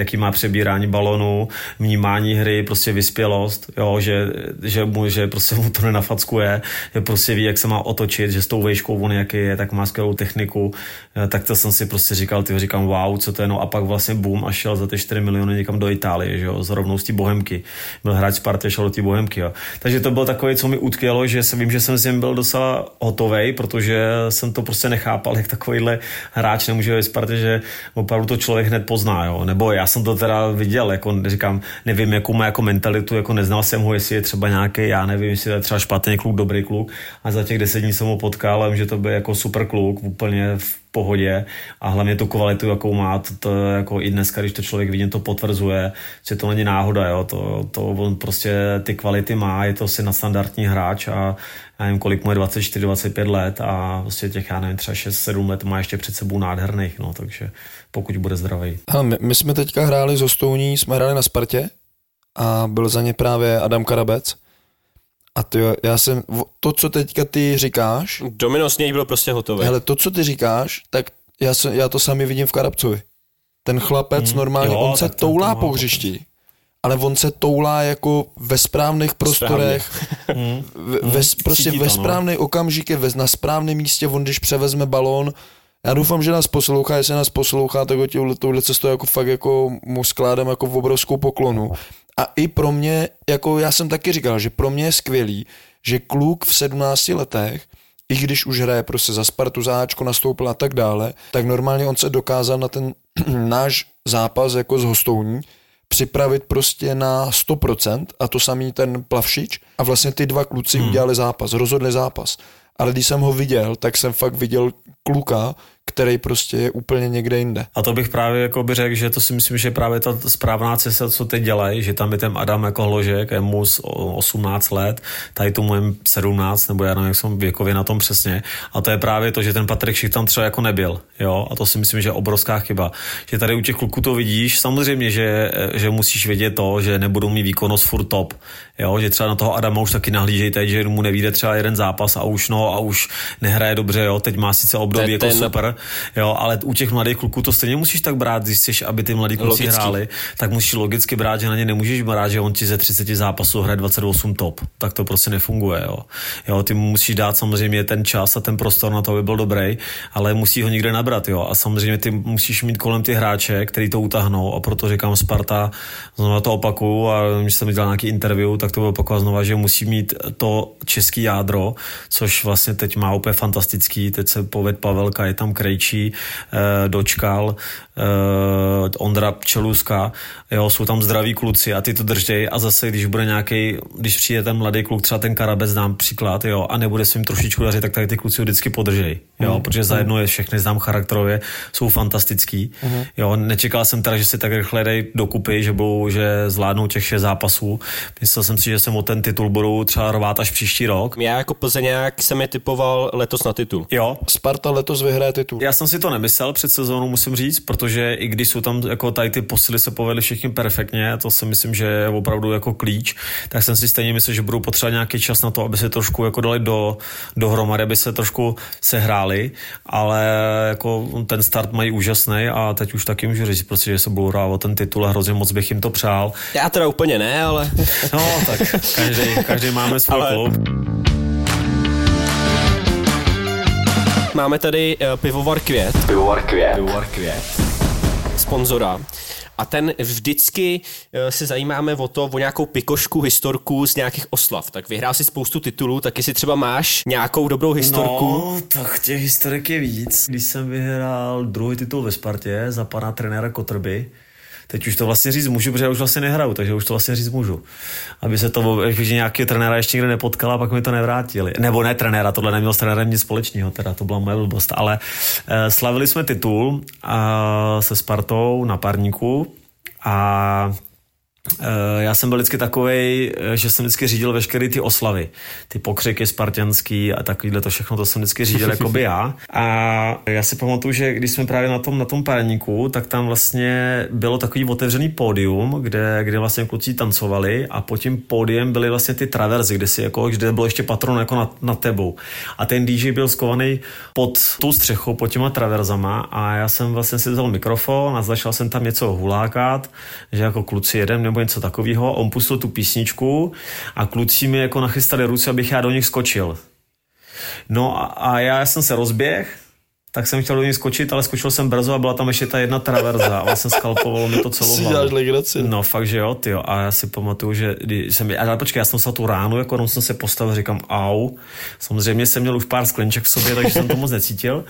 jaký má přebírání balonu, vnímání hry, prostě vyspělost, jo, že, že, mu, že prostě mu to nenafackuje, že prostě ví, jak se má otočit, že s tou vejškou on jaký je, tak má skvělou techniku, eh, tak to jsem si prostě říkal, ty říkám, wow, co to je, no a pak vlastně boom a šel za ty 4 miliony někam do Itálie, že jo, z rovnou z té Bohemky. Byl hráč Sparty, šel do té Bohemky, jo. Takže to bylo takové, co mi utkvělo, že se vím, že jsem s ním byl docela hotový, protože jsem to prostě nechápal, jak takovýhle hráč nemůže ve Spartě, že opravdu to člověk hned pozná, jo. Nebo já jsem to teda viděl, jako říkám, nevím, jakou má jako mentalitu, jako neznal jsem ho, jestli je třeba nějaký, já nevím, jestli je třeba špatný kluk, dobrý kluk. A za těch deset dní jsem ho potkal, a že to byl jako super kluk, úplně v pohodě a hlavně tu kvalitu, jakou má, to, to jako i dneska, když to člověk vidí, to potvrzuje, že to není náhoda, jo, to, to on prostě ty kvality má, je to si na standardní hráč a já nevím, kolik mu je 24-25 let a prostě těch, já nevím, třeba 6-7 let má ještě před sebou nádherných, no, takže pokud bude zdravý. Hele, my, my, jsme teďka hráli z Hostouní, jsme hráli na Spartě a byl za ně právě Adam Karabec. A ty, já jsem, to, co teďka ty říkáš... Domino z něj byl prostě hotový. Ale to, co ty říkáš, tak já, jsem, já to sami vidím v Karabcovi. Ten chlapec hmm. normálně, jo, on se toulá po hřišti ale on se toulá jako ve správných prostorech, hmm. ve, ve, prostě ve no. správný okamžik, ve, na správném místě, on když převezme balón, já doufám, že nás poslouchá, jestli nás poslouchá, tak ho touhle cestou jako fakt jako mu skládám jako v obrovskou poklonu. A i pro mě, jako já jsem taky říkal, že pro mě je skvělý, že kluk v 17 letech, i když už hraje prostě za Spartu, za Ačko nastoupil a tak dále, tak normálně on se dokázal na ten náš zápas jako z hostouní, připravit prostě na 100% a to samý ten Plavšič a vlastně ty dva kluci hmm. udělali zápas, rozhodli zápas. Ale když jsem ho viděl, tak jsem fakt viděl kluka, který prostě je úplně někde jinde. A to bych právě jako by řekl, že to si myslím, že právě ta správná cesta, co teď dělají, že tam je ten Adam jako hložek, je mu 18 let, tady tomu je 17, nebo já nevím, jak jsem věkově na tom přesně. A to je právě to, že ten Patrik Šich tam třeba jako nebyl. Jo? A to si myslím, že je obrovská chyba. Že tady u těch kluků to vidíš, samozřejmě, že, že musíš vědět to, že nebudou mít výkonnost furt top. Jo? Že třeba na toho Adama už taky nahlížej teď, že mu nevíde třeba jeden zápas a už no a už nehraje dobře, jo? teď má sice období jako ten, super, jo, ale u těch mladých kluků to stejně musíš tak brát, když chceš, aby ty mladí kluci logicky. hráli, tak musíš logicky brát, že na ně nemůžeš brát, že on ti ze 30 zápasů hraje 28 top. Tak to prostě nefunguje, jo. jo ty musíš dát samozřejmě ten čas a ten prostor na to, aby byl dobrý, ale musí ho někde nabrat, jo. A samozřejmě ty musíš mít kolem ty hráče, který to utahnou a proto říkám Sparta, znovu to opakuju a když jsem dělal nějaký interview, tak to bylo opakovat znova, že musí mít to český jádro, což vlastně teď má úplně fantastický, teď se poved Pavelka, je tam Krejčí, eh, dočkal, Ondra Čeluska, jo, jsou tam zdraví kluci a ty to držej a zase, když bude nějaký, když přijde ten mladý kluk, třeba ten Karabec dám příklad, jo, a nebude svým trošičku dařit, tak tady ty kluci ho vždycky podržej, jo, mm. protože za jedno je všechny znám charakterově, jsou fantastický, mm. jo, nečekal jsem teda, že si tak rychle dej dokupy, že budou, že zvládnou těch šest zápasů, myslel jsem si, že jsem o ten titul budou třeba rvát až příští rok. Já jako Plzeňák jsem je typoval letos na titul. Jo. Sparta letos vyhraje titul. Já jsem si to nemyslel před sezónou, musím říct, protože i když jsou tam jako tady ty posily se povedly všichni perfektně, to si myslím, že je opravdu jako klíč, tak jsem si stejně myslel, že budou potřebovat nějaký čas na to, aby se trošku jako dali do, dohromady, aby se trošku sehráli, ale jako ten start mají úžasný a teď už taky můžu říct, protože se budou hrát o ten titul a hrozně moc bych jim to přál. Já teda úplně ne, ale... No, tak každý, každý máme svůj ale... klub. Máme tady uh, pivovar Květ. Pivovar Květ. Pivovar Květ. Sponzora. A ten vždycky uh, se zajímáme o to, o nějakou pikošku, historku z nějakých oslav. Tak vyhrál si spoustu titulů, tak jestli třeba máš nějakou dobrou historku. No, tak těch historik je víc. Když jsem vyhrál druhý titul ve Spartě za pana trenéra Kotrby, Teď už to vlastně říct můžu, protože já už vlastně nehraju, takže už to vlastně říct můžu. Aby se to, že nějaký trenéra ještě někde nepotkala, pak mi to nevrátili. Nebo ne trenéra, tohle nemělo s trenérem nic společného, teda to byla moje blbost. Ale e, slavili jsme titul a, se Spartou na parníku a Eh, já jsem byl vždycky takový, že jsem vždycky řídil veškeré ty oslavy, ty pokřiky spartianský a takovýhle to všechno, to jsem vždycky řídil jako by já. A já si pamatuju, že když jsme právě na tom, na tom parníku, tak tam vlastně bylo takový otevřený pódium, kde, kde vlastně kluci tancovali a pod tím pódiem byly vlastně ty traverzy, kde, si jako, kde bylo ještě patron jako nad, nad tebou. A ten DJ byl skovaný pod tu střechou, pod těma traverzama a já jsem vlastně si vzal mikrofon a začal jsem tam něco hulákat, že jako kluci jedem nebo něco takového. On pustil tu písničku a kluci mi jako nachystali ruce, abych já do nich skočil. No a, a já jsem se rozběh, tak jsem chtěl do nich skočit, ale skočil jsem brzo a byla tam ještě ta jedna traverza a vlastně skalpovalo mi to celou hlavu. No fakt, že jo, tyjo. A já si pamatuju, že když jsem, ale počkej, já jsem se tu ránu, jako jenom jsem se postavil, říkám au. Samozřejmě jsem měl už pár sklenček v sobě, takže jsem to moc necítil.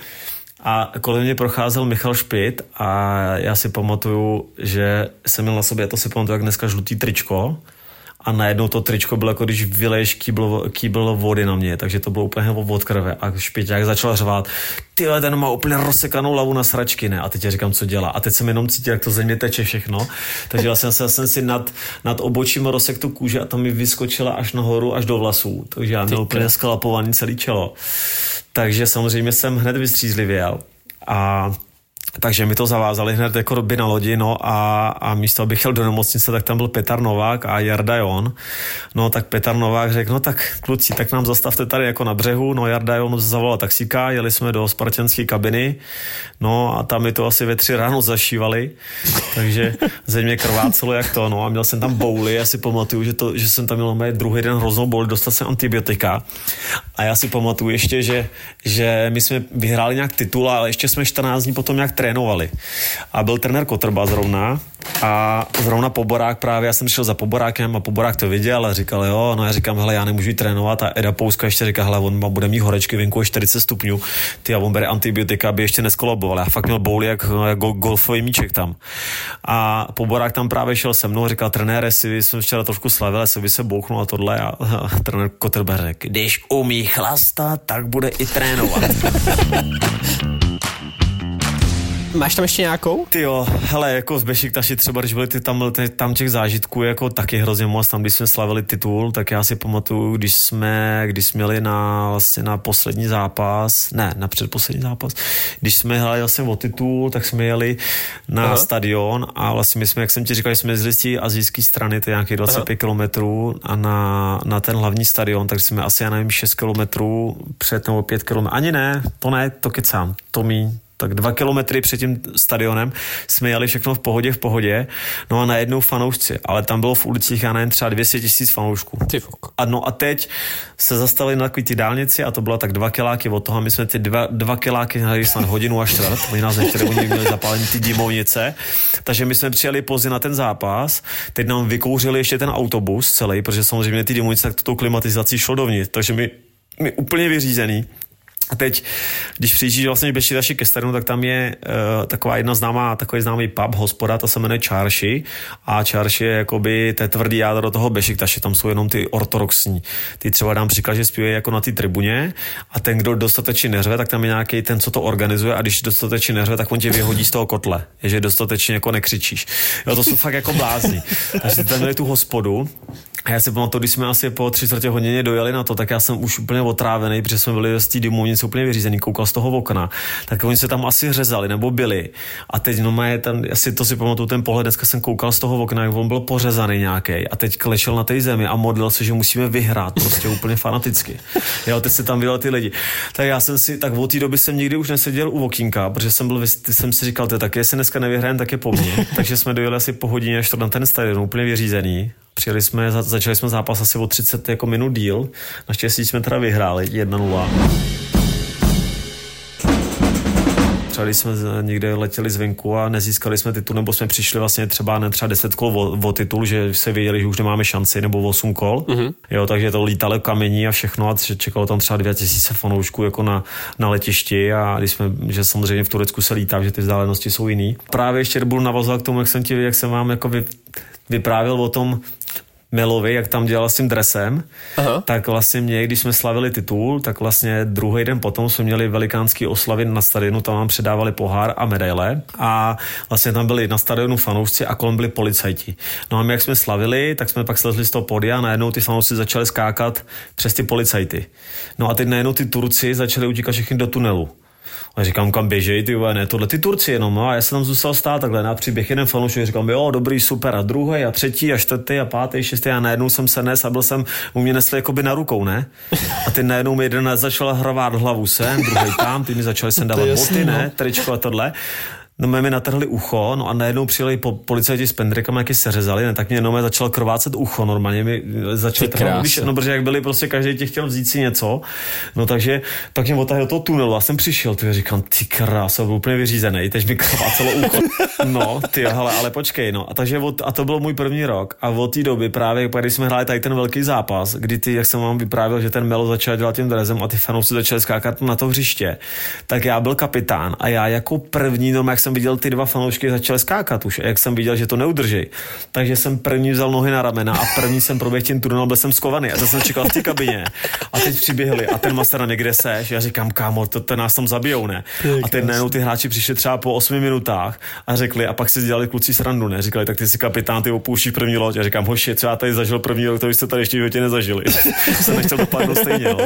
A kolem mě procházel Michal Špit a já si pamatuju, že jsem měl na sobě, to si pamatuju, jak dneska žlutý tričko a najednou to tričko bylo jako když vyleješ kýbl, kýbl vody na mě, takže to bylo úplně od krve a jak začal řvát, ty ten má úplně rozsekanou lavu na sračky, ne? A teď já říkám, co dělá. A teď jsem jenom cítil, jak to země teče všechno. Takže vlastně jsem, jsem si nad, nad obočím rosek tu kůže a tam mi vyskočila až nahoru, až do vlasů. Takže já měl úplně sklapovaný celý čelo. Takže samozřejmě jsem hned vystřízlivěl. A takže mi to zavázali hned jako doby na lodi, no a, a místo, abych šel do nemocnice, tak tam byl Petar Novák a Jarda Jon. No tak Petar Novák řekl, no tak kluci, tak nám zastavte tady jako na břehu, no Jarda Jon zavolal taxíka, jeli jsme do spartanské kabiny, no a tam mi to asi ve tři ráno zašívali, takže ze mě krvácelo jak to, no a měl jsem tam bouly, já si pamatuju, že, to, že jsem tam měl mé druhý den hroznou boli, dostal jsem antibiotika. A já si pamatuju ještě, že, že my jsme vyhráli nějak titul, ale ještě jsme 14 dní potom nějak trénovali. A byl trenér Kotrba zrovna a zrovna Poborák právě, já jsem šel za Poborákem a Poborák to viděl a říkal, jo, no já říkám, hele, já nemůžu jít trénovat a Eda Pouska ještě říká, hele, on bude mít horečky venku 40 stupňů, ty a on bere antibiotika, aby ještě neskoloboval. Já fakt měl bouli jak, jak golfový míček tam. A Poborák tam právě šel se mnou říkal, trenére, si jsem včera trošku slavil, se by se bouchnul a tohle a, a trenér Kotrba řekl, když umí chlastat, tak bude i trénovat. Máš tam ještě nějakou? Ty jo, hele, jako z Bešiktaši třeba, když byly ty tam, ty, tam těch zážitků jako taky hrozně moc, tam když jsme slavili titul, tak já si pamatuju, když jsme, když jsme měli na, vlastně na poslední zápas, ne, na předposlední zápas, když jsme hráli vlastně o titul, tak jsme jeli na Aha. stadion a vlastně my jsme, jak jsem ti říkal, jsme jezdili z té azijské strany, to je nějakých 25 kilometrů a na, na ten hlavní stadion, tak jsme asi, já nevím, 6 kilometrů před nebo 5 kilometrů, ani ne, to ne, to kecám, to mí, tak dva kilometry před tím stadionem jsme jeli všechno v pohodě, v pohodě, no a najednou fanoušci, ale tam bylo v ulicích, já nevím, třeba 200 tisíc fanoušků. A no a teď se zastavili na takový ty dálnici a to bylo tak dva kiláky od toho, my jsme ty dva, dva kiláky hledali snad hodinu a čtvrt, oni nás nechtěli, oni měli zapálení ty dimovnice, takže my jsme přijeli pozdě na ten zápas, teď nám vykouřili ještě ten autobus celý, protože samozřejmě ty dimovnice tak tou klimatizací šlo dovnitř, takže my, my úplně vyřízený. A teď, když přijíždíš vlastně Bešiktaši ke stadionu, tak tam je uh, taková jedna známá, takový známý pub, hospoda, ta se jmenuje Čárši a Čárši je jakoby té tvrdý jádro toho Bešiktaši, tam jsou jenom ty ortodoxní. Ty třeba dám příklad, že zpívají jako na té tribuně a ten, kdo dostatečně neřve, tak tam je nějaký ten, co to organizuje a když dostatečně neřve, tak on tě vyhodí z toho kotle, je, že dostatečně jako nekřičíš. Jo, to jsou fakt jako blázni. Takže tam měli tu hospodu a já si pamatuju, když jsme asi po tři čtvrtě hodině dojeli na to, tak já jsem už úplně otrávený, protože jsme byli z té domovnice úplně vyřízený, koukal z toho okna, tak oni se tam asi řezali nebo byli. A teď no je ten, asi to si pamatuju ten pohled, dneska jsem koukal z toho okna, jak on byl pořezaný nějaký a teď klešel na té zemi a modlil se, že musíme vyhrát, prostě úplně fanaticky. Jo, teď se tam viděl ty lidi. Tak já jsem si, tak od té doby jsem nikdy už neseděl u okýnka, protože jsem byl, jsem si říkal, tak jestli dneska nevyhrajem, tak je po mně. Takže jsme dojeli asi po hodině až to na ten stadion, úplně vyřízený. Přijeli jsme, začali jsme zápas asi o 30 jako minut díl. Naštěstí jsme teda vyhráli 1-0. Když jsme někde letěli zvenku a nezískali jsme titul, nebo jsme přišli vlastně třeba ne třeba 10 kol o, o titul, že se věděli, že už nemáme šanci, nebo 8 kol. Mm-hmm. Jo, takže to lítalo kamení a všechno a čekalo tam třeba 2000 fanoušků jako na, na letišti a když jsme, že samozřejmě v Turecku se lítá, že ty vzdálenosti jsou jiný. Právě ještě budu navazovat k tomu, jak jsem, ti, jak jsem vám jako vy, vyprávěl o tom, Melovi, jak tam dělal s tím dresem, Aha. tak vlastně mě, když jsme slavili titul, tak vlastně druhý den potom jsme měli velikánský oslavy na stadionu, tam nám předávali pohár a medaile a vlastně tam byli na stadionu fanoušci a kolem byli policajti. No a my jak jsme slavili, tak jsme pak slezli z toho podia a najednou ty fanoušci začali skákat přes ty policajty. No a teď najednou ty Turci začali utíkat všichni do tunelu. A říkám, kam běžej, ty ne, tohle ty Turci jenom, no a já jsem tam zůstal stát takhle na příběh jeden fanoušek, říkám, jo, dobrý, super, a druhý, a třetí, a čtvrtý, a pátý, šestý, a najednou jsem se nes a byl jsem, u mě nesli jakoby na rukou, ne? A ty najednou mi jeden začal hravat hlavu sem, druhý tam, ty mi začali sem dávat boty, no. ne, tričko a tohle. No mě mi natrhli ucho, no a najednou přijeli po, policajti s pendrikama, jak je seřezali, ne, tak mě jenom začal krvácet ucho, normálně mi trhat, když, krása. no protože jak byli prostě každý tě chtěl vzít si něco, no takže tak mě odtáhli do toho tunelu, já jsem přišel, ty říkám, ty krása, byl úplně vyřízený, teď mi krvácelo ucho. No, ty hele, ale počkej, no. A takže od, a to byl můj první rok. A od té doby právě, když jsme hráli tady ten velký zápas, kdy ty, jak jsem vám vyprávěl, že ten Melo začal dělat tím drezem a ty fanoušci začali skákat na to hřiště, tak já byl kapitán a já jako první, no, jak jsem viděl ty dva fanoušky začali skákat už, a jak jsem viděl, že to neudrží. Takže jsem první vzal nohy na ramena a první jsem proběhl tím tunel, byl jsem skovaný a to jsem čekal v té kabině. A teď přiběhli a ten master někde seš, já říkám, kámo, to, to nás tam zabijou, ne? A teď najednou ty hráči přišli třeba po 8 minutách a řekli, a pak si dělali kluci srandu, ne? Říkali, tak ty si kapitán, ty opouštíš první loď. Já říkám, hoši, co já tady zažil první rok, to vy jste tady ještě v životě nezažili. jsem nechtěl dopadnout stejně, no.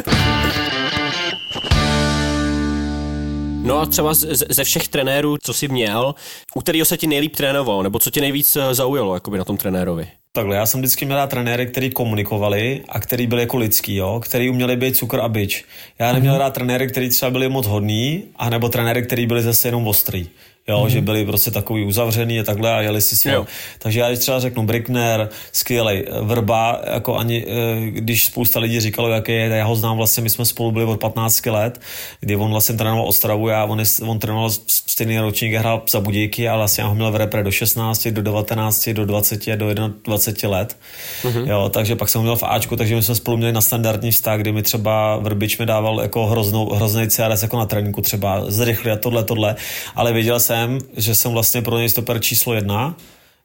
No a třeba ze všech trenérů, co jsi měl, u kterého se ti nejlíp trénoval, nebo co tě nejvíc eh, zaujalo jakoby na tom trenérovi? Takhle, já jsem vždycky měl rád trenéry, který komunikovali a který byli jako lidský, jo, který uměli být cukr a byč. Já neměl mm-hmm. rád trenéry, který třeba byli moc hodní, anebo trenéry, který byli zase jenom ostrý. Jo, mm-hmm. že byli prostě takový uzavřený a takhle a jeli si svou. Jo. Takže já když třeba řeknu Brickner, skvělej, Vrba, jako ani, eh, když spousta lidí říkalo, jaký je, já ho znám vlastně, my jsme spolu byli od 15 let, kdy on vlastně trénoval Ostravu, já, on, je, on trénoval stejný ročník, hrál za Budějky, ale vlastně já ho měl v repre do 16, do 19, do 20, do 21 let. Mm-hmm. Jo, takže pak jsem ho měl v Ačku, takže my jsme spolu měli na standardní vztah, kdy mi třeba Vrbič mi dával jako hroznou, hrozný CRS jako na tréninku třeba zrychli a tohle, tohle, ale věděl jsem, že jsem vlastně pro něj stoper číslo jedna,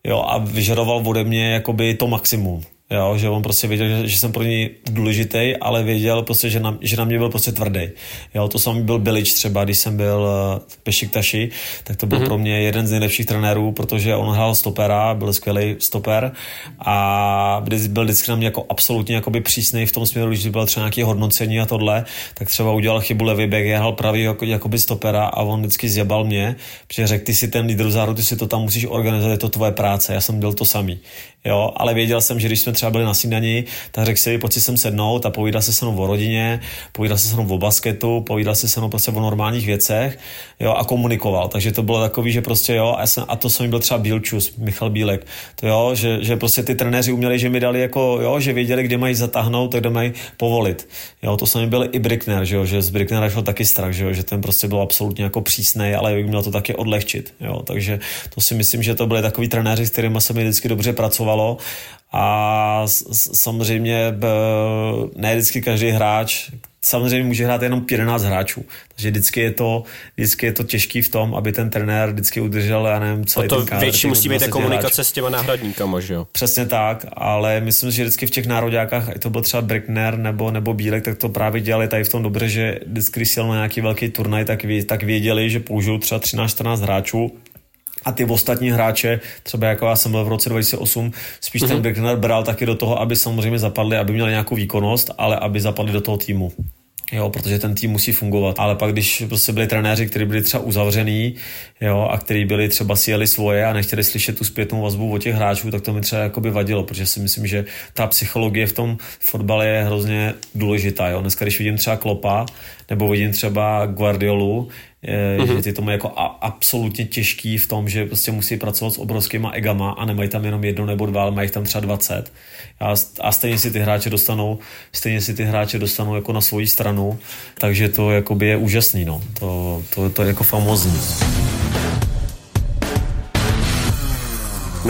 jo, a vyžadoval ode mě jakoby to maximum. Jo, že on prostě věděl, že, že jsem pro něj důležitý, ale věděl prostě, že na, že na mě byl prostě tvrdý. Jo, to samý byl Bilič třeba, když jsem byl uh, v Pešiktaši, tak to byl mm-hmm. pro mě jeden z nejlepších trenérů, protože on hrál stopera, byl skvělý stoper a byl vždycky na mě jako absolutně jakoby přísný v tom směru, když byl třeba nějaké hodnocení a tohle, tak třeba udělal chybu levý back, já hrál pravý jako, jakoby stopera a on vždycky zjebal mě, protože řekl, ty si ten lídr vzadu, ty si to tam musíš organizovat, je to tvoje práce, já jsem dělal to samý. Jo, ale věděl jsem, že když jsme třeba byli na snídani, tak řekl si, pojď si sem sednout a povídal se se mnou o rodině, povídal se se mnou o basketu, povídal se se mnou prostě o normálních věcech, jo, a komunikoval. Takže to bylo takový, že prostě jo, a, jsem, a to jsem byl třeba Bílčus, Michal Bílek, to jo, že, že prostě ty trenéři uměli, že mi dali jako, jo, že věděli, kde mají zatáhnout, tak kde mají povolit. Jo, to jsem byl i Brickner, že jo, že z Bricknera šel taky strach, že jo, že ten prostě byl absolutně jako přísnej, ale měl to taky odlehčit, jo, takže to si myslím, že to byli takový trenéři, s kterými se mi vždycky dobře pracovalo a samozřejmě ne vždycky každý hráč samozřejmě může hrát jenom 11 hráčů, takže vždycky je to, vždycky je to těžký v tom, aby ten trenér vždycky udržel, já nevím, O celý to ten kádr větší musí být ta 20 komunikace hráčů. s těma náhradníkama, že jo? Přesně tak, ale myslím, že vždycky v těch nároďákách, ať to byl třeba Brickner nebo, nebo Bílek, tak to právě dělali tady v tom dobře, že vždycky, když jel na nějaký velký turnaj, tak, ví, tak věděli, že použijou třeba 13-14 hráčů a ty ostatní hráče, třeba jako já jsem byl v roce 2008, spíš mm-hmm. ten Brickner bral taky do toho, aby samozřejmě zapadli, aby měli nějakou výkonnost, ale aby zapadli do toho týmu. Jo, protože ten tým musí fungovat. Ale pak, když prostě byli trenéři, kteří byli třeba uzavřený, jo, a kteří byli třeba si jeli svoje a nechtěli slyšet tu zpětnou vazbu od těch hráčů, tak to mi třeba jakoby vadilo, protože si myslím, že ta psychologie v tom fotbale je hrozně důležitá. Jo. Dneska, když vidím třeba Klopa, nebo vidím třeba Guardiolu, mm-hmm. že ty to mají jako a, absolutně těžký v tom, že prostě musí pracovat s obrovskýma egama a nemají tam jenom jedno nebo dva, ale mají tam třeba 20. A, a stejně si ty hráče dostanou, stejně si ty hráče dostanou jako na svoji stranu, takže to jakoby je úžasný, no. To, to, to je jako famózní.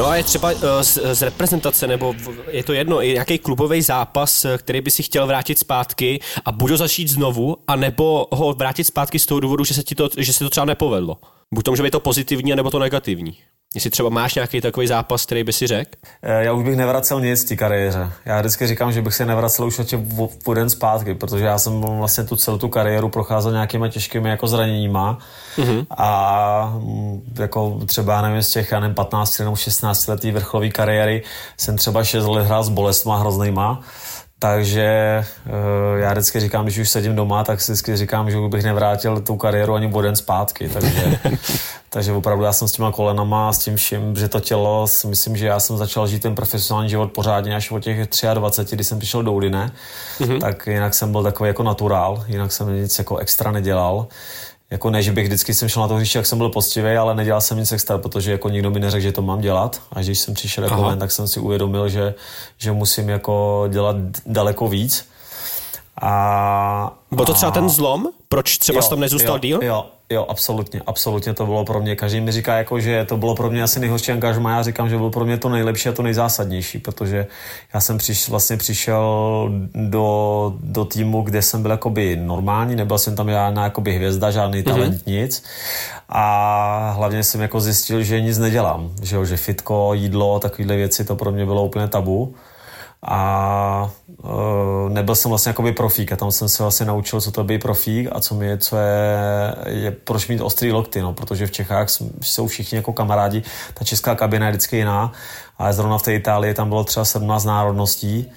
No a je třeba uh, z, z reprezentace, nebo je to jedno, i nějaký klubový zápas, eh, který by si chtěl vrátit zpátky a ho začít znovu, anebo ho vrátit zpátky z toho důvodu, že se, ti to, že se to třeba nepovedlo. Buď to může být to pozitivní, anebo to negativní. Jestli třeba máš nějaký takový zápas, který by si řekl? Eh, Já už bych nevracel nic té kariéře. Já vždycky říkám, že bych se nevracel už ještě o den zpátky, protože já jsem vlastně tu celou tu kariéru procházel nějakýma těžkými jako zraněníma mm-hmm. a mm, jako třeba, nevím, z těch, já nevím, 15 nebo 16 letý vrcholový kariéry jsem třeba 6 let hrál s bolestma hroznýma, takže eh, já vždycky říkám, když už sedím doma, tak si vždycky říkám, že bych nevrátil tu kariéru ani o den zpátky. Takže, takže opravdu já jsem s těma kolenama a s tím vším, že to tělo, myslím, že já jsem začal žít ten profesionální život pořádně až od těch 23, kdy jsem přišel do Udine, mm-hmm. tak jinak jsem byl takový jako naturál, jinak jsem nic jako extra nedělal. Jako ne, že bych vždycky jsem šel na to hřiště, jak jsem byl poctivý, ale nedělal jsem nic extra, protože jako nikdo mi neřekl, že to mám dělat. A když jsem přišel jako ven, tak jsem si uvědomil, že, že musím jako dělat daleko víc. A, Byl to třeba ten zlom? Proč třeba jsi tam nezůstal jo, díl? Jo, jo, absolutně, absolutně to bylo pro mě. Každý mi říká, jako, že to bylo pro mě asi nejhorší angažma. Já říkám, že bylo pro mě to nejlepší a to nejzásadnější, protože já jsem přiš, vlastně přišel do, do týmu, kde jsem byl jakoby normální, nebyl jsem tam žádná jakoby hvězda, žádný talent, mm-hmm. nic. A hlavně jsem jako zjistil, že nic nedělám. Že, jo, že fitko, jídlo, takovéhle věci, to pro mě bylo úplně tabu a uh, nebyl jsem vlastně jakoby profík a tam jsem se vlastně naučil, co to být profík a co, mi, co je, je, proč mít ostrý lokty, no, protože v Čechách jsou všichni jako kamarádi, ta česká kabina je vždycky jiná, ale zrovna v té Itálii tam bylo třeba 17 národností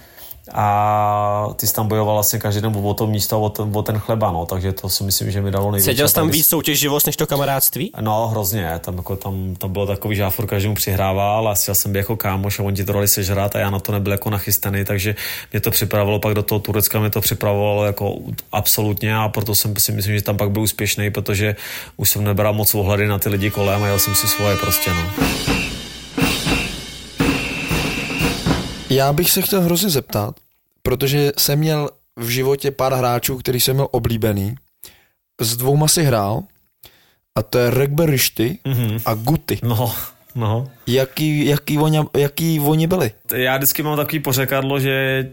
a ty jsi tam bojoval vlastně každý den o to místo, o ten, o ten chleba, no, takže to si myslím, že mi dalo nejvíc. Seděl jsi tam víc soutěživost než to kamarádství? No, hrozně. Tam, jako, tam, tam bylo takový, že já furt každému přihrával a chtěl jsem být jako kámoš a on ti to dali sežrat a já na to nebyl jako nachystaný, takže mě to připravilo pak do toho Turecka, mě to připravovalo jako absolutně a proto jsem si myslím, že tam pak byl úspěšný, protože už jsem nebral moc ohledy na ty lidi kolem a jel jsem si svoje prostě, no. Já bych se chtěl hrozně zeptat, protože jsem měl v životě pár hráčů, který jsem měl oblíbený. S dvouma si hrál a to je Rugby Ryšty mm-hmm. a Guty. No, no. Jaký, jaký, oni, jaký oni byli? Já vždycky mám takový pořekadlo, že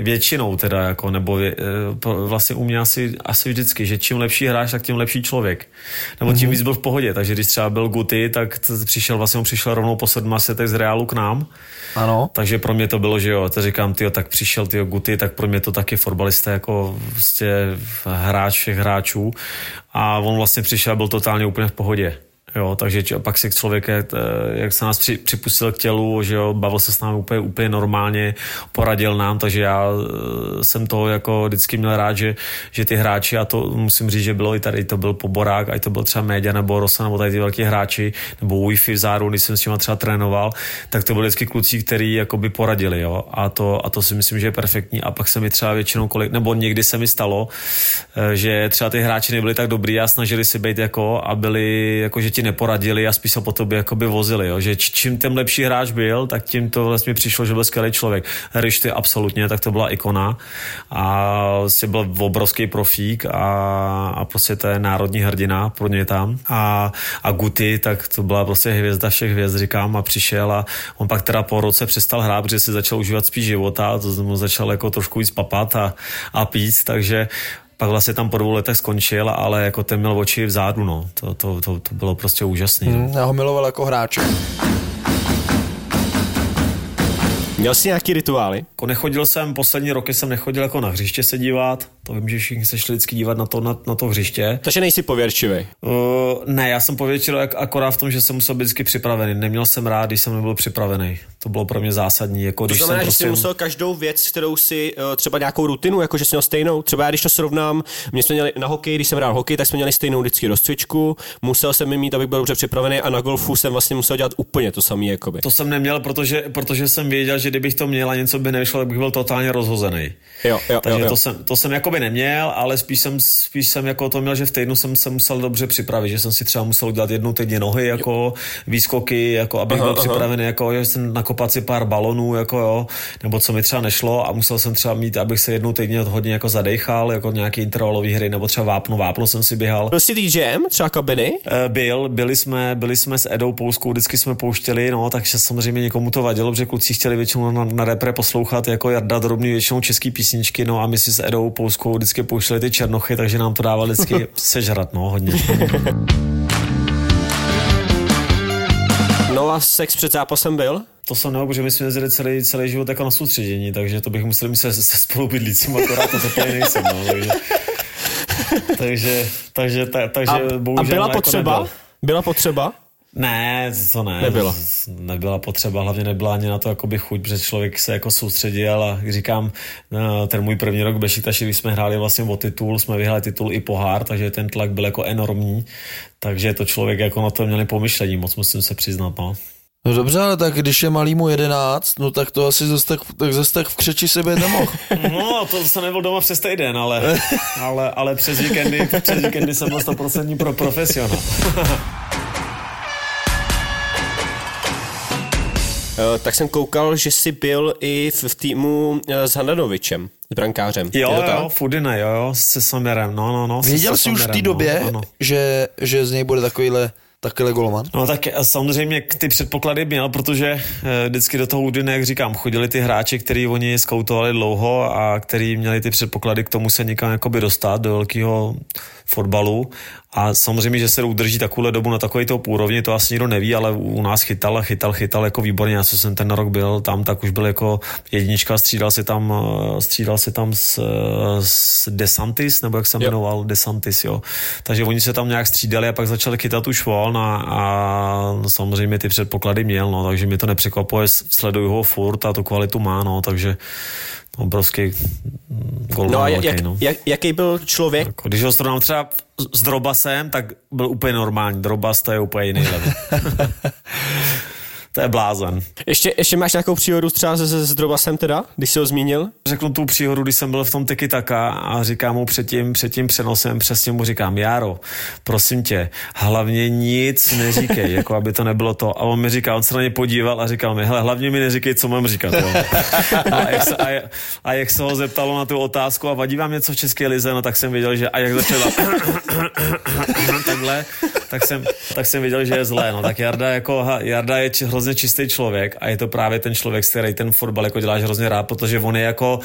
většinou teda, jako, nebo eh, vlastně u mě asi, asi vždycky, že čím lepší hráč, tak tím lepší člověk. Nebo tím mm-hmm. víc byl v pohodě. Takže když třeba byl Guty, tak přišel, vlastně on přišel rovnou po sedma setech z Realu k nám. Ano. Takže pro mě to bylo, že jo, to říkám, tyjo, tak přišel tyjo Guty, tak pro mě to taky fotbalista jako prostě hráč všech hráčů. A on vlastně přišel, byl totálně úplně v pohodě. Jo, takže č- pak si člověk, eh, jak se nás při, připustil k tělu, že jo, bavil se s námi úplně, úplně normálně, poradil nám, takže já eh, jsem to jako vždycky měl rád, že, že ty hráči, a to musím říct, že bylo i tady, to byl Poborák, ať to byl třeba Média nebo Rosa, nebo tady ty velký hráči, nebo Wi-Fi v záru, když jsem s nimi třeba trénoval, tak to byli vždycky kluci, kteří jakoby poradili, jo, a to, a to si myslím, že je perfektní. A pak se mi třeba většinou kolik, nebo někdy se mi stalo, eh, že třeba ty hráči nebyli tak dobrý a snažili si být jako a byli, jako že ti neporadili a spíš se po tobě jakoby vozili, jo? že čím ten lepší hráč byl, tak tím to vlastně přišlo, že byl skvělý člověk. Rišty absolutně, tak to byla ikona a vlastně byl obrovský profík a, a prostě to je národní hrdina pro ně tam a, a Guty, tak to byla prostě hvězda všech hvězd, říkám, a přišel a on pak teda po roce přestal hrát, protože si začal užívat spíš života, to mu začal jako trošku víc papat a, a pít, takže pak vlastně tam po dvou letech skončil, ale jako ten měl oči vzadu, no. To, to, to, to bylo prostě úžasný. No. Hm, Já ho miloval jako hráče. Měl jsi nějaký rituály? Jako nechodil jsem, poslední roky jsem nechodil jako na hřiště se dívat, to vím, že všichni se šli vždycky dívat na to, na, na to hřiště. Takže nejsi pověrčivý. Uh, ne, já jsem povětšil jak akorát v tom, že jsem musel být vždycky připravený. Neměl jsem rád, když jsem nebyl připravený. To bylo pro mě zásadní. Jako To když znamená, jsem že prostě... jsi musel každou věc, kterou si eh, třeba nějakou rutinu, jako že jsi měl stejnou. Třeba já, když to srovnám, my jsme měli na hokej, když jsem hrál hokej, tak jsme měli stejnou vždycky rozcvičku. Musel jsem mít, abych byl dobře připravený a na golfu jsem vlastně musel dělat úplně to samé. Jakoby. To jsem neměl, protože, protože jsem věděl, že kdybych to měl a něco by nevyšlo, tak bych byl totálně rozhozený. Jo, jo, Takže jo, jo. To, jsem, to jsem jakoby neměl, ale spíš jsem, spíš jsem jako to měl, že v týdnu jsem se musel dobře připravit, že jsem si třeba musel udělat jednou týdně nohy, jako výskoky, jako abych Aha, byl aha. připravený, jako že jsem nakopat si pár balonů, jako jo, nebo co mi třeba nešlo a musel jsem třeba mít, abych se jednou týdně hodně jako zadechal, jako nějaký intervalový hry, nebo třeba vápno, vápno jsem si běhal. Byl jsi DJem, třeba kabiny? Eh, Byl, byli jsme, byli jsme s Edou Pouskou, vždycky jsme pouštěli, no, takže samozřejmě někomu to vadilo, protože kluci chtěli většinou na, na repre poslouchat jako Jarda Drobný většinou český písničky, no a my si s Edou Pouskou vždycky pouštěli ty černochy, takže nám to dávalo vždycky sežrat, no, hodně. No a sex před zápasem byl? To jsem nemohl, protože my jsme jezdili celý, celý život jako na soustředění, takže to bych musel myslet se, se spolubydlícím, akorát to úplně nejsem, no, takže, takže, takže, ta, takže A, bohužel a byla jako potřeba? nebyl. Byla potřeba? Ne, to ne. Nebyla. Nebyla potřeba, hlavně nebyla ani na to jakoby chuť, protože člověk se jako soustředil a jak říkám, eh, ten můj první rok Bešiktaši, když jsme hráli vlastně o titul, jsme vyhráli titul i pohár, takže ten tlak byl jako enormní, takže to člověk jako na to měli pomyšlení, moc musím se přiznat, no. No dobře, ale tak když je malýmu 11, no tak to asi zase tak, tak, zase tak v křeči sebe nemohl. No, to jsem nebyl doma přes týden, ale, ale, ale přes víkendy, přes víkendy jsem byl 100% pro profesionál. tak jsem koukal, že jsi byl i v, v týmu uh, s Handanovičem, s brankářem. Jo, Je to tak? jo, Fudine, jo, jo, se Samerem, no, no, no. Věděl jsi už v té době, no, ano. že, že z něj bude takovýhle, takovýhle golman? No tak samozřejmě ty předpoklady měl, protože eh, vždycky do toho Udine, jak říkám, chodili ty hráči, který oni skautovali dlouho a který měli ty předpoklady k tomu se někam jakoby dostat do velkého fotbalu a samozřejmě, že se udrží takovou dobu na takový to úrovni, to asi nikdo neví, ale u nás chytal chytal, chytal jako výborně. Já co jsem ten rok byl tam, tak už byl jako jednička, střídal se tam, eh, střídal se tam s, eh, s Desantis, nebo jak se jmenoval, Desantis, jo. Takže oni se tam nějak střídali a pak začali chytat už vol a, a samozřejmě ty předpoklady měl, no, takže mi to nepřekvapuje, sleduju ho furt a tu kvalitu má, no, takže obrovský gol No a velký, jak, no. jak, jaký byl člověk? Jako, když ho srovnám třeba s Drobasem, tak byl úplně normální. Drobas to je úplně jiný level. to je blázen. Ještě, ještě máš nějakou příhodu třeba s, s, s Drobasem teda, když jsi ho zmínil? Řeknu tu příhodu, když jsem byl v tom Taka a říkám mu před tím, před tím přenosem, přesně mu říkám, Járo, prosím tě, hlavně nic neříkej, jako aby to nebylo to. A on mi říká, on se na ně podíval a říkal mi, hele, hlavně mi neříkej, co mám říkat. Jo. No a, jak se, a, a, jak se ho zeptalo na tu otázku a vadí vám něco v České lize, no tak jsem věděl, že a jak začal takhle, tak jsem, tak jsem věděl, že je zlé. No tak Jarda, jako, Jarda je či, hrozně čistý člověk a je to právě ten člověk, který ten fotbal jako děláš hrozně rád, protože on je jako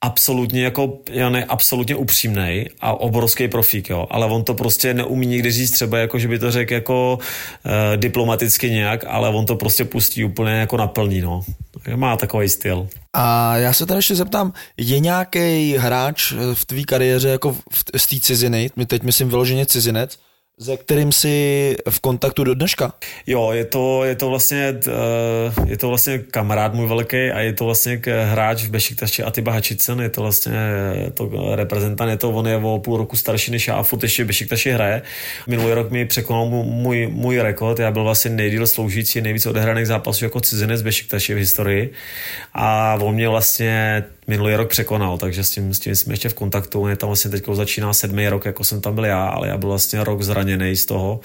absolutně jako, on je absolutně upřímný a obrovský profík, jo, ale on to prostě neumí nikdy říct třeba jako, že by to řekl jako e, diplomaticky nějak, ale on to prostě pustí úplně jako naplní, no. Má takový styl. A já se tady ještě zeptám, je nějaký hráč eh, v tvý kariéře jako v, z té ciziny, my teď myslím vyloženě cizinec, se kterým jsi v kontaktu do dneška? Jo, je to, je to vlastně eh, je to vlastně kamarád můj velký a je to vlastně hráč v Bešiktaši Atiba Hačicen, je to vlastně eh, to reprezentant, je to, on je o půl roku starší než já a furt ještě Bešiktaši hraje. Minulý rok mi překonal můj, můj rekord, já byl vlastně nejdíl sloužící, nejvíc odehraných zápasů jako cizinec Bešiktaši v historii a on mě vlastně minulý rok překonal, takže s tím, s tím jsme ještě v kontaktu, on je tam vlastně teď začíná sedmý rok, jako jsem tam byl já, ale já byl vlastně rok zraněný z toho,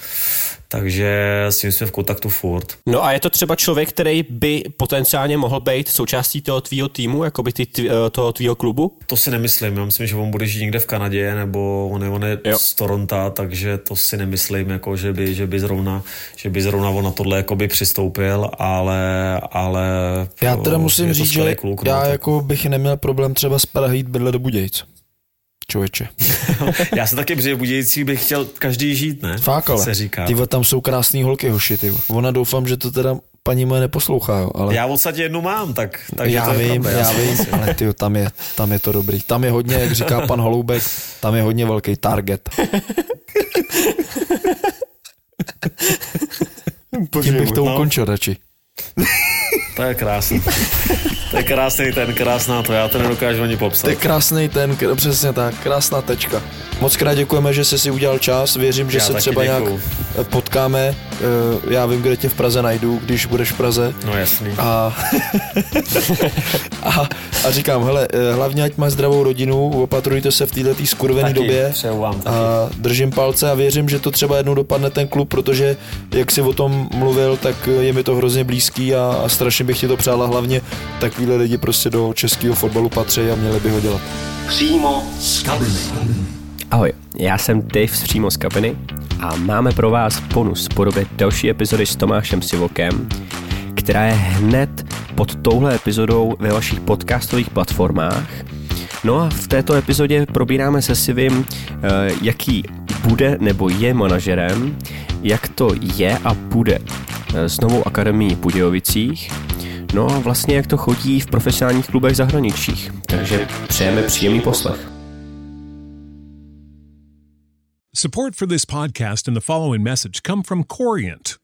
takže s tím jsme v kontaktu furt. No a je to třeba člověk, který by potenciálně mohl být součástí toho tvýho týmu, jako by ty, eh, toho tvýho klubu? To si nemyslím, já myslím, že on bude žít někde v Kanadě, nebo on je, on je Jo. z Toronto, takže to si nemyslím, jako, že, by, že, by zrovna, že by zrovna on na tohle jakoby přistoupil, ale, ale Já teda musím říct, že kluk, no, já tak- jako bych neměl problém třeba z Prahy jít bydlet do Budějc. Člověče. Já se taky, v Budějcích bych chtěl každý žít, ne? Fakt ale. Se říká. Ty tam jsou krásný holky, hoši, ty. Ona doufám, že to teda paní moje neposlouchá, jo, ale... Já v podstatě jednu mám, tak, takže já to je vím, pravda, já si vím, ale ty, tam je, tam je to dobrý. Tam je hodně, jak říká pan Holoubek, tam je hodně velký target. Tím bych to no. ukončil radši. To je krásný. To je krásný ten, krásná to, já to nedokážu ani popsat. To je krásný ten, k- přesně tak, krásná tečka. Moc krát děkujeme, že jsi si udělal čas, věřím, že Já se třeba nějak děkuju. eh, potkáme. Eh, Já vím, kde tě v Praze najdu, když budeš v Praze. No jasný. A, a, a říkám, hele, eh, hlavně ať máš zdravou rodinu, opatrujte se v této skurvené době. vám taky. A držím palce a věřím, že to třeba jednou dopadne ten klub, protože jak jsi o tom mluvil, tak je mi to hrozně blízký a, a strašně bych ti to přál a hlavně takovýhle lidi prostě do českého fotbalu patří a měli by ho dělat. Přímo z kabiny. Ahoj, já jsem Dave z Přímo z kabiny a máme pro vás bonus v podobě další epizody s Tomášem Sivokem, která je hned pod touhle epizodou ve vašich podcastových platformách. No a v této epizodě probíráme se Sivim, eh, jaký bude nebo je manažerem, jak to je a bude eh, s novou akademií v Budějovicích. No a vlastně jak to chodí v profesionálních klubech zahraničích. Takže přejeme příjemný poslech. Support for this podcast and the following message come from Corient.